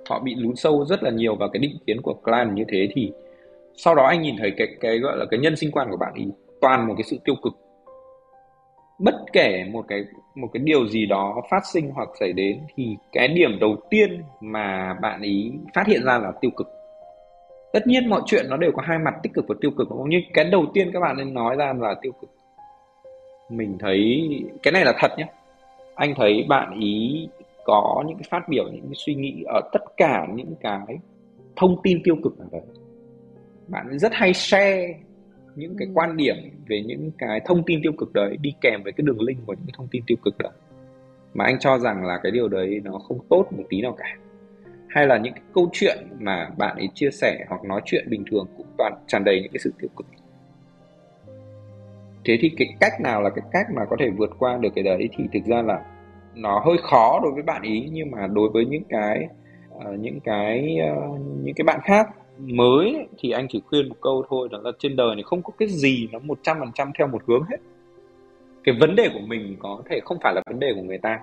Họ bị lún sâu rất là nhiều vào cái định kiến của client như thế thì sau đó anh nhìn thấy cái cái gọi là cái nhân sinh quan của bạn ý toàn một cái sự tiêu cực bất kể một cái một cái điều gì đó phát sinh hoặc xảy đến, thì cái điểm đầu tiên mà bạn ý phát hiện ra là tiêu cực. Tất nhiên mọi chuyện nó đều có hai mặt tích cực và tiêu cực, đúng không? Nhưng cái đầu tiên các bạn nên nói ra là tiêu cực. Mình thấy, cái này là thật nhé anh thấy bạn ý có những cái phát biểu, những cái suy nghĩ ở tất cả những cái thông tin tiêu cực nào đấy. Bạn rất hay share những cái quan điểm về những cái thông tin tiêu cực đấy đi kèm với cái đường link của những cái thông tin tiêu cực đó. Mà anh cho rằng là cái điều đấy nó không tốt một tí nào cả. Hay là những cái câu chuyện mà bạn ấy chia sẻ hoặc nói chuyện bình thường cũng toàn tràn đầy những cái sự tiêu cực. Thế thì cái cách nào là cái cách mà có thể vượt qua được cái đấy thì thực ra là nó hơi khó đối với bạn ý nhưng mà đối với những cái uh, những cái uh, những cái bạn khác mới thì anh chỉ khuyên một câu thôi, đó là trên đời này không có cái gì nó một trăm phần trăm theo một hướng hết. Cái vấn đề của mình có thể không phải là vấn đề của người ta.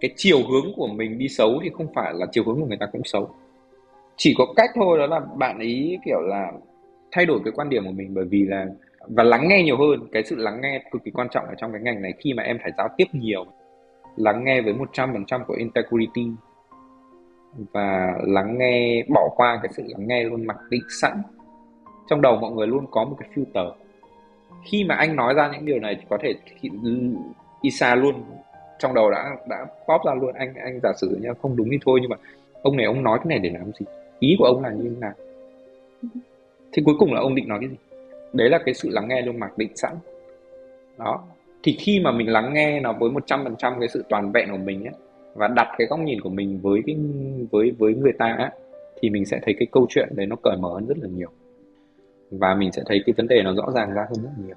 Cái chiều hướng của mình đi xấu thì không phải là chiều hướng của người ta cũng xấu. Chỉ có cách thôi, đó là bạn ý kiểu là thay đổi cái quan điểm của mình bởi vì là, và lắng nghe nhiều hơn. Cái sự lắng nghe cực kỳ quan trọng ở trong cái ngành này khi mà em phải giao tiếp nhiều, lắng nghe với 100% của integrity và lắng nghe bỏ qua cái sự lắng nghe luôn mặc định sẵn. Trong đầu mọi người luôn có một cái filter. Khi mà anh nói ra những điều này có thể Isa luôn trong đầu đã đã pop ra luôn. Anh anh giả sử nha không đúng thì thôi nhưng mà ông này ông nói cái này để làm gì? Ý của ông là như thế nào? Thì cuối cùng là ông định nói cái gì? Đấy là cái sự lắng nghe luôn mặc định sẵn. Đó. Thì khi mà mình lắng nghe nó với một trăm phần trăm cái sự toàn vẹn của mình ấy, và đặt cái góc nhìn của mình với cái với với người ta á thì mình sẽ thấy cái câu chuyện đấy nó cởi mở hơn rất là nhiều. Và mình sẽ thấy cái vấn đề nó rõ ràng ra hơn rất nhiều.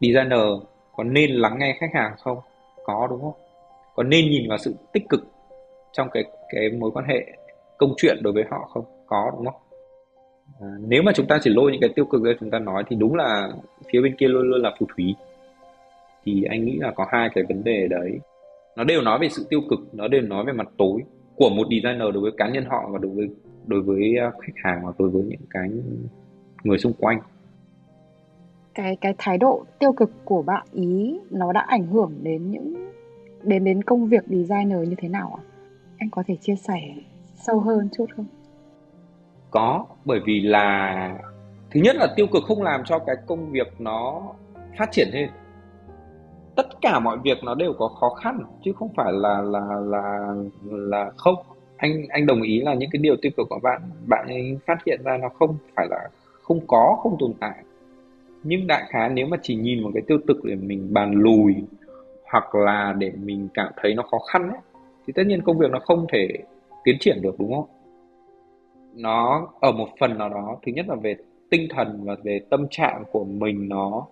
Designer có nên lắng nghe khách hàng không? Có đúng không? Có nên nhìn vào sự tích cực trong cái cái mối quan hệ công chuyện đối với họ không? Có đúng không? À, nếu mà chúng ta chỉ lôi những cái tiêu cực ra chúng ta nói thì đúng là phía bên kia luôn luôn là phù thủy. Thì anh nghĩ là có hai cái vấn đề đấy nó đều nói về sự tiêu cực nó đều nói về mặt tối của một designer đối với cá nhân họ và đối với đối với à, khách hàng và đối với những cái người xung quanh cái cái thái độ tiêu cực của bạn ý nó đã ảnh hưởng đến những đến đến công việc designer như thế nào ạ? Anh có thể chia sẻ sâu hơn chút không? Có, bởi vì là thứ nhất là tiêu cực không làm cho cái công việc nó phát triển lên tất cả mọi việc nó đều có khó khăn chứ không phải là là là là không. Anh anh đồng ý là những cái điều tiêu cực của bạn bạn ấy phát hiện ra nó không phải là không có không tồn tại. Nhưng đại khái nếu mà chỉ nhìn vào cái tiêu cực để mình bàn lùi hoặc là để mình cảm thấy nó khó khăn ấy, thì tất nhiên công việc nó không thể tiến triển được đúng không? Nó ở một phần nào đó thứ nhất là về tinh thần và về tâm trạng của mình nó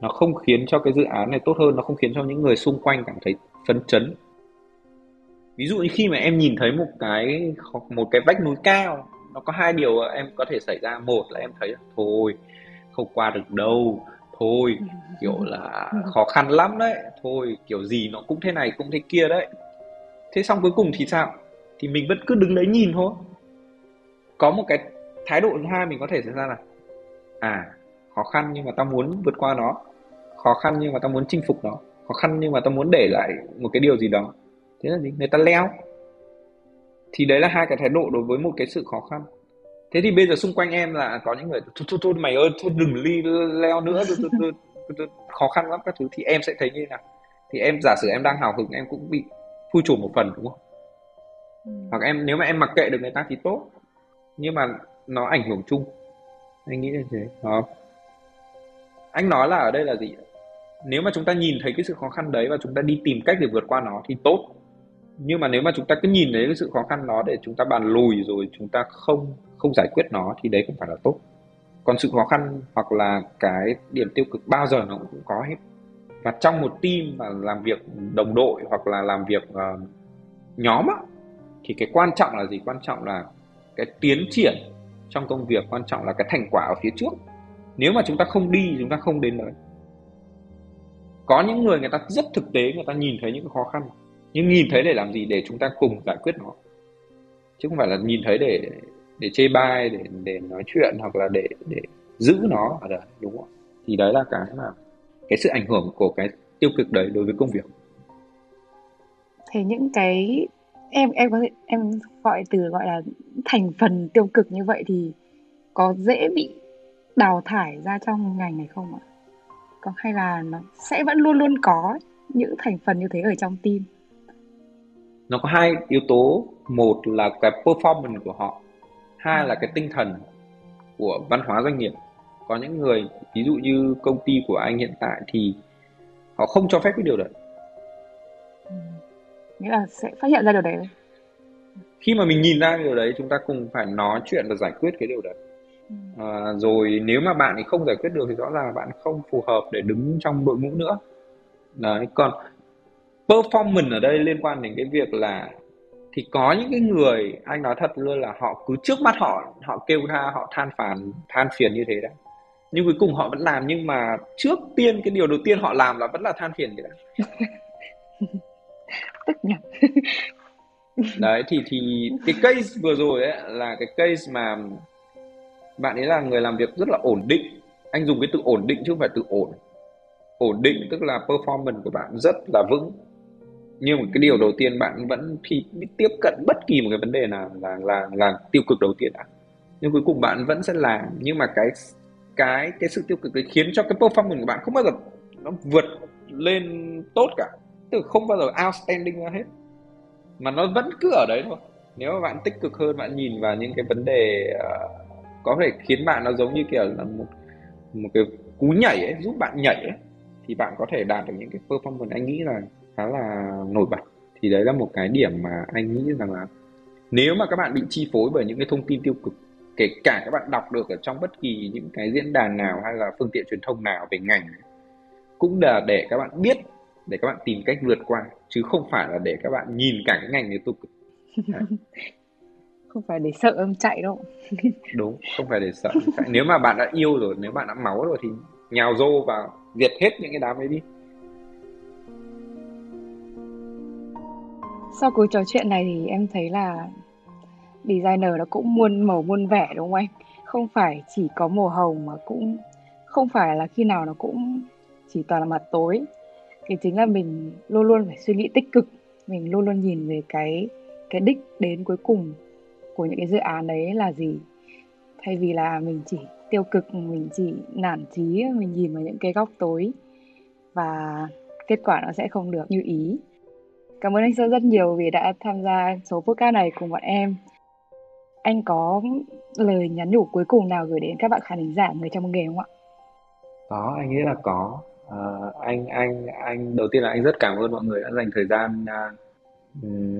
nó không khiến cho cái dự án này tốt hơn nó không khiến cho những người xung quanh cảm thấy phấn chấn. Ví dụ như khi mà em nhìn thấy một cái một cái vách núi cao nó có hai điều em có thể xảy ra. Một là em thấy thôi không qua được đâu. Thôi kiểu là khó khăn lắm đấy. Thôi kiểu gì nó cũng thế này cũng thế kia đấy. Thế xong cuối cùng thì sao? Thì mình vẫn cứ đứng đấy nhìn thôi. Có một cái thái độ thứ hai mình có thể xảy ra là à khó khăn nhưng mà tao muốn vượt qua nó khó khăn nhưng mà tao muốn chinh phục nó khó khăn nhưng mà tao muốn để lại một cái điều gì đó. Thế là gì? Người ta leo. Thì đấy là hai cái thái độ đối với một cái sự khó khăn. Thế thì bây giờ xung quanh em là có những người thôi thôi, thôi mày ơi thôi đừng ly leo nữa thôi, thôi, thôi, thôi, thôi, khó khăn lắm các thứ. Thì em sẽ thấy như thế nào? Thì em giả sử em đang hào hứng em cũng bị phui chủ một phần đúng không? Ừ. hoặc em nếu mà em mặc kệ được người ta thì tốt. Nhưng mà nó ảnh hưởng chung. Anh nghĩ là thế đó anh nói là ở đây là gì nếu mà chúng ta nhìn thấy cái sự khó khăn đấy và chúng ta đi tìm cách để vượt qua nó thì tốt. Nhưng mà nếu mà chúng ta cứ nhìn thấy cái sự khó khăn đó để chúng ta bàn lùi rồi chúng ta không không giải quyết nó thì đấy không phải là tốt. Còn sự khó khăn hoặc là cái điểm tiêu cực bao giờ nó cũng có hết. Và trong một team mà làm việc đồng đội hoặc là làm việc uh, nhóm á, thì cái quan trọng là gì? Quan trọng là cái tiến triển trong công việc quan trọng là cái thành quả ở phía trước. Nếu mà chúng ta không đi chúng ta không đến đấy có những người người ta rất thực tế, người ta nhìn thấy những khó khăn, nhưng nhìn thấy để làm gì? Để chúng ta cùng giải quyết nó. Chứ không phải là nhìn thấy để để chê bai, để để nói chuyện, hoặc là để để giữ nó ở đây đúng không? Thì đấy là cái mà, cái sự ảnh hưởng của cái tiêu cực đấy đối với công việc. Thế những cái, em em có thể, em gọi từ gọi là thành phần tiêu cực như vậy thì có dễ bị đào thải ra trong ngành này không ạ? Còn hay là nó sẽ vẫn luôn luôn có những thành phần như thế ở trong team? Nó có hai yếu tố, một là cái performance của họ, hai là cái tinh thần của văn hóa doanh nghiệp. Có những người, ví dụ như công ty của anh hiện tại thì họ không cho phép cái điều đấy. Ừ. Nghĩa là sẽ phát hiện ra điều đấy. Khi mà mình nhìn ra điều đấy, chúng ta cùng phải nói chuyện và giải quyết cái điều đấy à, rồi nếu mà bạn ấy không giải quyết được thì rõ ràng là bạn không phù hợp để đứng trong đội ngũ nữa. Đấy còn performance ở đây liên quan đến cái việc là thì có những cái người anh nói thật luôn là họ cứ trước mắt họ họ kêu tha họ than phản than phiền như thế đấy nhưng cuối cùng họ vẫn làm nhưng mà trước tiên cái điều đầu tiên họ làm là vẫn là than phiền vậy đấy tức nhỉ? Đấy thì thì cái case vừa rồi ấy là cái case mà bạn ấy là người làm việc rất là ổn định. Anh dùng cái từ ổn định chứ không phải từ ổn. Ổn định tức là performance của bạn rất là vững. Nhưng mà cái điều đầu tiên bạn vẫn khi tiếp cận bất kỳ một cái vấn đề nào là là là tiêu cực đầu tiên đã nhưng cuối cùng bạn vẫn sẽ làm. Nhưng mà cái cái cái sự tiêu cực đấy khiến cho cái performance của bạn không bao giờ nó vượt lên tốt cả. Tức không bao giờ outstanding ra hết. Mà nó vẫn cứ ở đấy thôi. Nếu mà bạn tích cực hơn bạn nhìn vào những cái vấn đề uh, có thể khiến bạn nó giống như kiểu là một một cái cú nhảy ấy, giúp bạn nhảy ấy, thì bạn có thể đạt được những cái performance anh nghĩ là khá là nổi bật. Thì đấy là một cái điểm mà anh nghĩ rằng là nếu mà các bạn bị chi phối bởi những cái thông tin tiêu cực kể cả các bạn đọc được ở trong bất kỳ những cái diễn đàn nào hay là phương tiện truyền thông nào về ngành cũng là để các bạn biết để các bạn tìm cách vượt qua chứ không phải là để các bạn nhìn cả cái ngành này tiêu cực. không phải để sợ em chạy đâu. Đúng không phải để sợ chạy. nếu mà bạn đã yêu rồi nếu bạn đã máu rồi thì nhào rô vào diệt hết những cái đám ấy đi. Sau cuộc trò chuyện này thì em thấy là designer nó cũng muôn màu muôn vẻ đúng không anh? Không phải chỉ có màu hồng mà cũng không phải là khi nào nó cũng chỉ toàn là mặt tối. Thì chính là mình luôn luôn phải suy nghĩ tích cực. Mình luôn luôn nhìn về cái cái đích đến cuối cùng của những cái dự án đấy là gì? Thay vì là mình chỉ tiêu cực mình chỉ nản trí mình nhìn vào những cái góc tối và kết quả nó sẽ không được như ý. Cảm ơn anh sơn rất nhiều vì đã tham gia số podcast này cùng bọn em. Anh có lời nhắn nhủ cuối cùng nào gửi đến các bạn khán thính giả người trong nghề không ạ? Có anh nghĩ là có. À, anh anh anh đầu tiên là anh rất cảm ơn mọi người đã dành thời gian uh,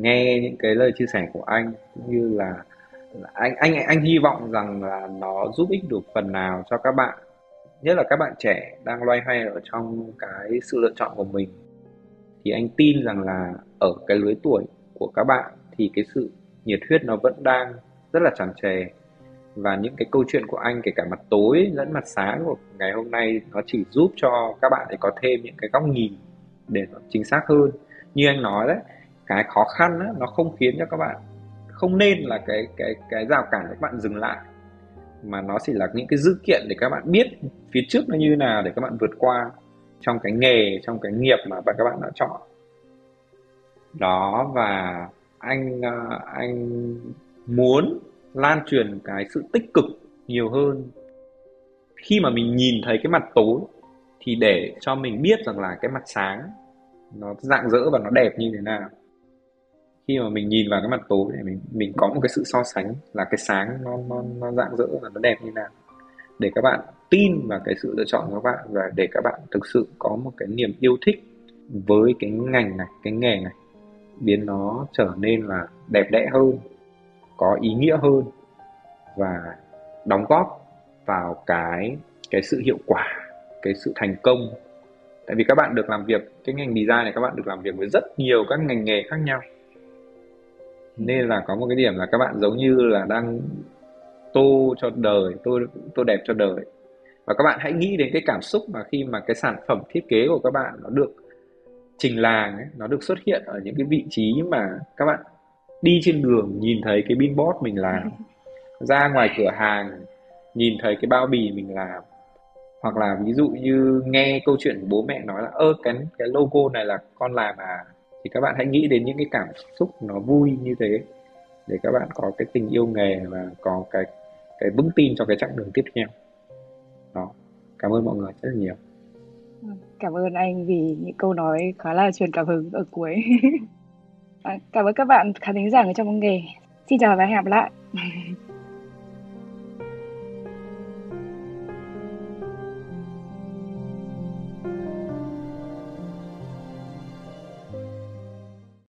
nghe những cái lời chia sẻ của anh cũng như là anh anh anh hy vọng rằng là nó giúp ích được phần nào cho các bạn. Nhất là các bạn trẻ đang loay hoay ở trong cái sự lựa chọn của mình. Thì anh tin rằng là ở cái lứa tuổi của các bạn thì cái sự nhiệt huyết nó vẫn đang rất là tràn trề. Và những cái câu chuyện của anh kể cả mặt tối lẫn mặt sáng của ngày hôm nay nó chỉ giúp cho các bạn để có thêm những cái góc nhìn để nó chính xác hơn. Như anh nói đấy cái khó khăn đó, nó không khiến cho các bạn không nên là cái cái cái rào cản để các bạn dừng lại, mà nó chỉ là những cái dữ kiện để các bạn biết phía trước nó như nào để các bạn vượt qua trong cái nghề, trong cái nghiệp mà các bạn đã chọn. Đó, và anh à, anh muốn lan truyền cái sự tích cực nhiều hơn. Khi mà mình nhìn thấy cái mặt tối thì để cho mình biết rằng là cái mặt sáng nó rạng rỡ và nó đẹp như thế nào khi mà mình nhìn vào cái mặt tối để mình mình có một cái sự so sánh là cái sáng nó nó nó rạng rỡ và nó đẹp như nào. Để các bạn tin vào cái sự lựa chọn của các bạn và để các bạn thực sự có một cái niềm yêu thích với cái ngành này, cái nghề này, biến nó trở nên là đẹp đẽ hơn, có ý nghĩa hơn và đóng góp vào cái cái sự hiệu quả, cái sự thành công. Tại vì các bạn được làm việc, cái ngành design này các bạn được làm việc với rất nhiều các ngành nghề khác nhau nên là có một cái điểm là các bạn giống như là đang tô cho đời tô tô đẹp cho đời. Và các bạn hãy nghĩ đến cái cảm xúc mà khi mà cái sản phẩm thiết kế của các bạn nó được trình làng ấy, nó được xuất hiện ở những cái vị trí mà các bạn đi trên đường nhìn thấy cái billboard mình làm ra ngoài cửa hàng nhìn thấy cái bao bì mình làm. Hoặc là ví dụ như nghe câu chuyện bố mẹ nói là ơ cái cái logo này là con làm à? Thì các bạn hãy nghĩ đến những cái cảm xúc nó vui như thế để các bạn có cái tình yêu nghề và có cái cái vững tin cho cái chặng đường tiếp theo. Đó. Cảm ơn mọi người rất là nhiều. Ừ, cảm ơn anh vì những câu nói khá là truyền cảm hứng ở cuối. À, cảm ơn các bạn khán thính giả người trong nghề. Xin chào và hẹn gặp lại.